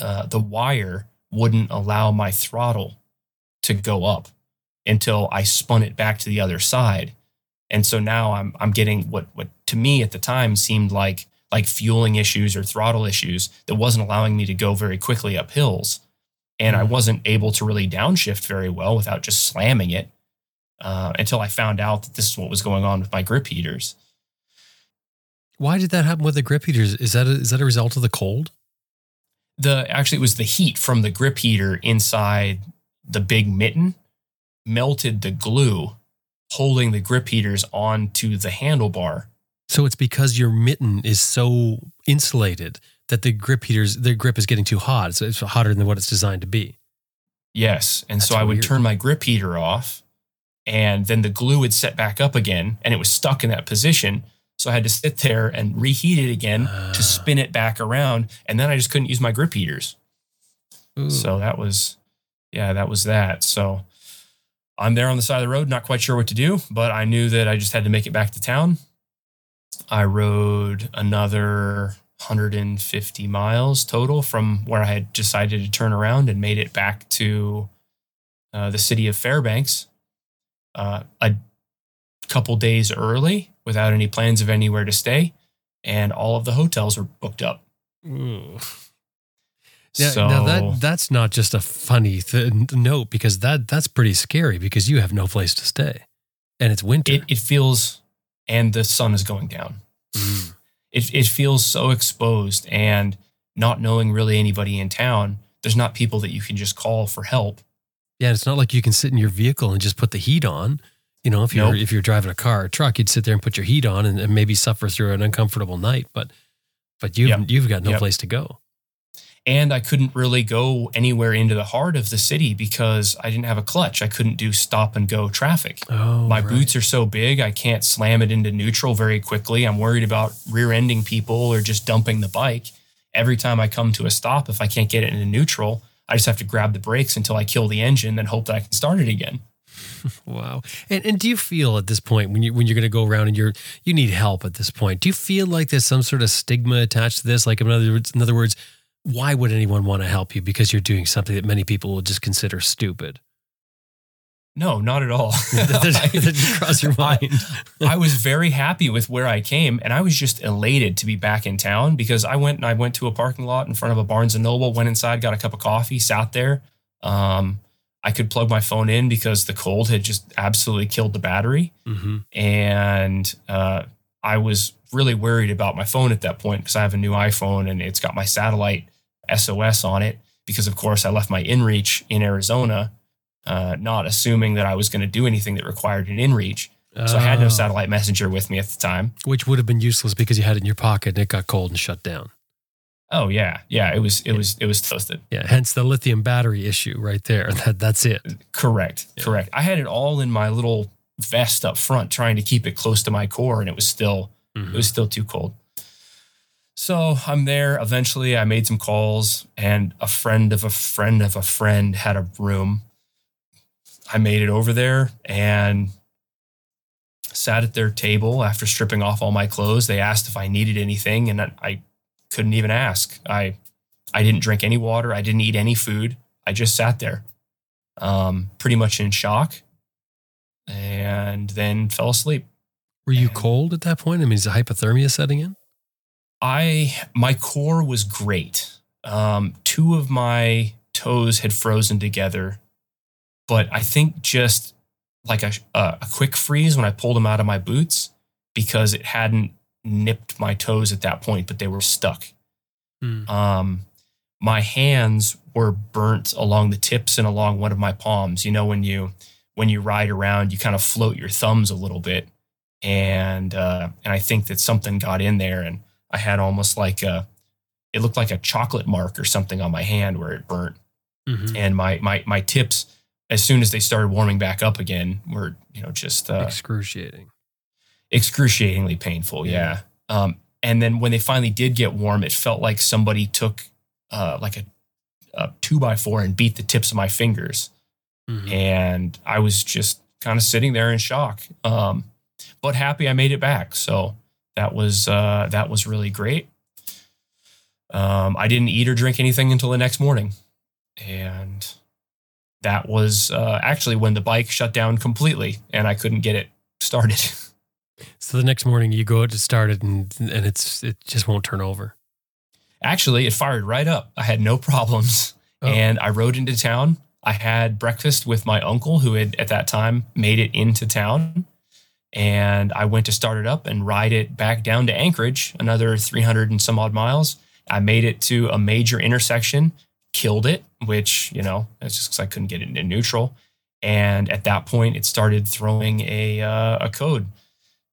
Speaker 9: uh, the wire wouldn't allow my throttle to go up until I spun it back to the other side. And so now I'm I'm getting what what to me at the time seemed like like fueling issues or throttle issues that wasn't allowing me to go very quickly up hills. And I
Speaker 1: Mm.
Speaker 9: wasn't able to really downshift very well without just slamming it uh, until I found out that this is what was going on with my grip heaters.
Speaker 1: Why did that happen with the grip heaters? Is that a, is that a result of the cold?
Speaker 9: The actually it was the heat from the grip heater inside the big mitten melted the glue holding the grip heaters onto the handlebar.
Speaker 1: So it's because your mitten is so insulated that the grip heaters, the grip is getting too hot. So it's hotter than what it's designed to be.
Speaker 9: Yes. And so
Speaker 1: That's
Speaker 9: I would
Speaker 1: weird.
Speaker 9: turn my grip heater off and then the glue would set back up again and it was stuck in that position. So I had to sit there and reheat it again
Speaker 1: Ah.
Speaker 9: to spin it back around. And then I just couldn't use my grip heaters.
Speaker 1: Ooh.
Speaker 9: So that was, yeah, that was that. So I'm there on the side of the road, not quite sure what to do, but I knew that I just had to make it back to town. I rode another 150 miles total from where I had decided to turn around and made it back to uh, the city of Fairbanks uh, a couple days early without any plans of anywhere to stay. And all of the hotels were booked up.
Speaker 1: Ooh. Now,
Speaker 9: so
Speaker 1: now that that's not just a funny th- note because that that's pretty scary because you have no place to stay, and it's winter.
Speaker 9: it, it feels, and the sun is going down.
Speaker 1: Mm.
Speaker 9: It, it feels so exposed and not knowing really anybody in town. There's not people that you can just call for help.
Speaker 1: Yeah, it's not like you can sit in your vehicle and just put the heat on. You know, if you're
Speaker 9: Nope.
Speaker 1: if you're driving a car or truck, you'd sit there and put your heat on and, and maybe suffer through an uncomfortable night. But but you've
Speaker 9: Yep.
Speaker 1: you've got no
Speaker 9: Yep.
Speaker 1: place to go.
Speaker 9: And I couldn't really go anywhere into the heart of the city because I didn't have a clutch. I couldn't do stop and go traffic.
Speaker 1: Oh,
Speaker 9: My
Speaker 1: right.
Speaker 9: boots are so big, I can't slam it into neutral very quickly. I'm worried about rear ending people or just dumping the bike. Every time I come to a stop, if I can't get it into neutral, I just have to grab the brakes until I kill the engine, then hope that I can start it again. [laughs]
Speaker 1: Wow. And and do you feel at this point when you when you're going to go around and you're you need help at this point? Do you feel like there's some sort of stigma attached to this? Like in other words, in other words, why would anyone want to help you because you're doing something that many people will just consider stupid?
Speaker 9: No, not at all. [laughs]
Speaker 1: that, that didn't [laughs] cross your mind.
Speaker 9: I was very happy with where I came, and I was just elated to be back in town because I went and I went to a parking lot in front of a Barnes and Noble, went inside, got a cup of coffee, sat there. Um, I could plug my phone in because the cold had just absolutely killed the battery,
Speaker 1: hmm
Speaker 9: and uh, I was really worried about my phone at that point because I have a new iPhone and it's got my satellite SOS on it. Because of course I left my InReach in Arizona, uh, not assuming that I was going to do anything that required an InReach. So I had no
Speaker 1: Oh.
Speaker 9: satellite messenger with me at the time.
Speaker 1: which would have been useless because you had it in your pocket and it got cold and shut down.
Speaker 9: Oh yeah, yeah. It was it was it was toasted.
Speaker 1: Yeah, hence the lithium battery issue right there. [laughs] That that's it.
Speaker 9: Correct,
Speaker 1: Yeah.
Speaker 9: correct. I had it all in my little vest up front, trying to keep it close to my core, and it was still
Speaker 1: Mhm.
Speaker 9: it was still too cold. So I'm there. Eventually, I made some calls, and a friend of a friend of a friend had a room. I made it over there and sat at their table after stripping off all my clothes. They asked if I needed anything, and I, couldn't even ask. I I didn't drink any water. I didn't eat any food. I just sat there, um, pretty much in shock, and then fell asleep.
Speaker 1: Were you
Speaker 9: And-
Speaker 1: cold at that point? I mean, is the hypothermia setting in?
Speaker 9: I my core was great. Um, two of my toes had frozen together, but I think just like a, a quick freeze when I pulled them out of my boots because it hadn't nipped my toes at that point, but they were stuck.
Speaker 1: Hmm.
Speaker 9: Um, my hands were burnt along the tips and along one of my palms. You know when you when you ride around, you kind of float your thumbs a little bit, and uh, and I think that something got in there, and I had almost like a it looked like a chocolate mark or something on my hand where it burnt,
Speaker 1: Mhm.
Speaker 9: and my my my tips as soon as they started warming back up again were you know just uh,
Speaker 1: Excruciating.
Speaker 9: excruciatingly painful. Yeah. Um, and then when they finally did get warm, it felt like somebody took uh, like a, a two by four and beat the tips of my fingers
Speaker 1: Mhm.
Speaker 9: and I was just kind of sitting there in shock. Um, but happy I made it back. So that was uh, that was really great. Um, I didn't eat or drink anything until the next morning, and that was uh, actually when the bike shut down completely, and I couldn't get it started. [laughs]
Speaker 1: So the next morning you go out to start it and and it's it just won't turn over.
Speaker 9: actually, it fired right up. I had no problems,
Speaker 1: Oh.
Speaker 9: and I rode into town. I had breakfast with my uncle, who had at that time made it into town. And I went to start it up and ride it back down to Anchorage, another 300 and some odd miles. I made it to a major intersection, killed it, which, you know, that's just because I couldn't get it into neutral. And at that point, it started throwing a, uh, a code.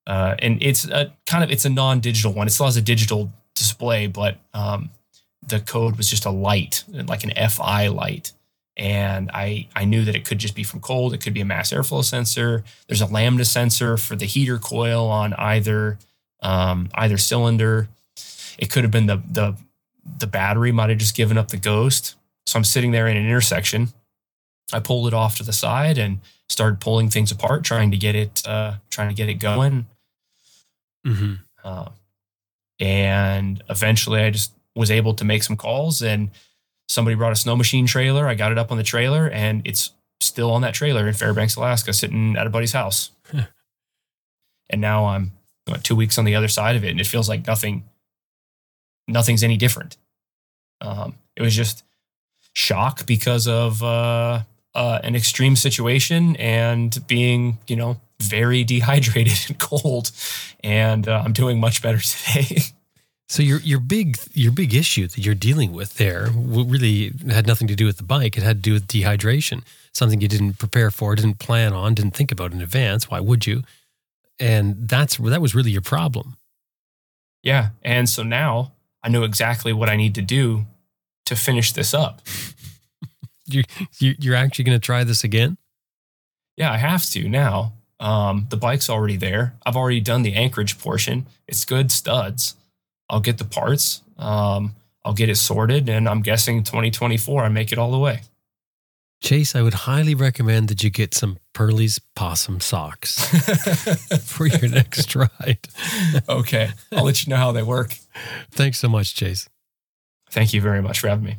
Speaker 9: Uh, and it's a kind of, it's a non-digital one. It still has a digital display, but um, the code was just a light, like an FI light. And I, I knew that it could just be from cold. It could be a mass airflow sensor. There's a lambda sensor for the heater coil on either um, either cylinder. It could have been the the the battery might have just given up the ghost. So I'm sitting there in an intersection. I pulled it off to the side and started pulling things apart, trying to get it uh, trying to get it going.
Speaker 1: hmm
Speaker 9: Uh, and eventually I just was able to make some calls and somebody brought a snow machine trailer. I got it up on the trailer and it's still on that trailer in Fairbanks, Alaska, sitting at a buddy's house. And now I'm what, two weeks on the other side of it and it feels like nothing, nothing's any different. Um, it was just shock because of uh, uh, an extreme situation and being, you know, very [laughs] dehydrated and cold. And uh, I'm doing much better [laughs] today.
Speaker 1: So your your big your big issue that you're dealing with there really had nothing to do with the bike. It had to do with dehydration, something you didn't prepare for, didn't plan on, didn't think about in advance. Why would you? And that's that was really your problem.
Speaker 9: yeah. And so now I know exactly what I need to do to finish this up. [laughs]
Speaker 1: You, you you're actually going to try this again?
Speaker 9: Yeah, I have to now. Um, the bike's already there. I've already done the anchorage portion. It's good studs. I'll get the parts. Um, I'll get it sorted, and I'm guessing 2024 I make it all the way.
Speaker 1: Chase, I would highly recommend that you get some Pearlie's possum socks [laughs] for your next ride.
Speaker 9: okay, I'll let you know how they work.
Speaker 1: Thanks so much, Chase.
Speaker 9: Thank you very much for having me.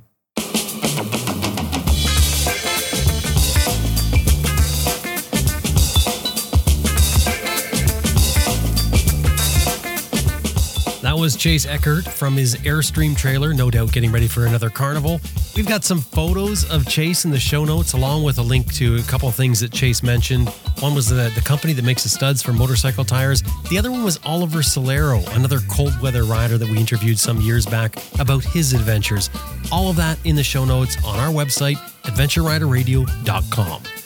Speaker 1: That was Chase Eckert from his Airstream trailer, no doubt getting ready for another carnival. We've got some photos of Chase in the show notes, along with a link to a couple things that Chase mentioned. One was the, the company that makes the studs for motorcycle tires. The other one was Oliver Solero, another cold weather rider that we interviewed some years back about his adventures. All of that in the show notes on our website, adventureriderradio.com.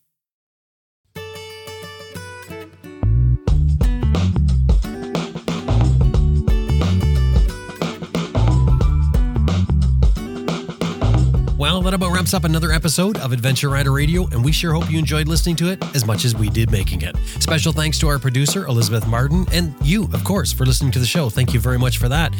Speaker 1: Well, that about wraps up another episode of Adventure Rider Radio, and we sure hope you enjoyed listening to it as much as we did making it. Special thanks to our producer, Elizabeth Martin, and you, of course, for listening to the show. Thank you very much for that.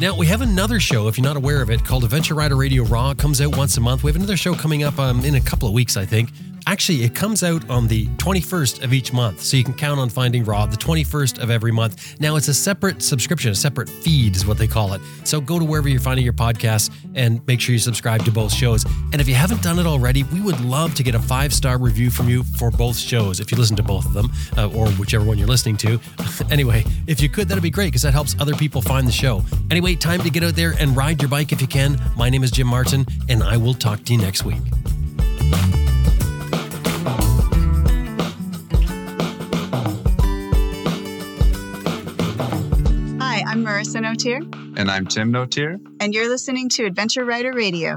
Speaker 1: Now, we have another show, if you're not aware of it, called Adventure Rider Radio Raw. It comes out once a month. We have another show coming up um, in a couple of weeks, I think. Actually, it comes out on the 21st of each month, so you can count on finding Raw the 21st of every month. Now, it's a separate subscription, a separate feed is what they call it. So go to wherever you're finding your podcasts and make sure you subscribe to both shows. And if you haven't done it already, we would love to get a five star review from you for both shows if you listen to both of them uh, or whichever one you're listening to. [laughs] anyway, if you could, that'd be great because that helps other people find the show. Anyway, time to get out there and ride your bike if you can. My name is Jim Martin, and I will talk to you next week.
Speaker 5: Marissa Notier,
Speaker 6: And I'm Tim Notier.
Speaker 5: and you're listening to Adventure Rider Radio.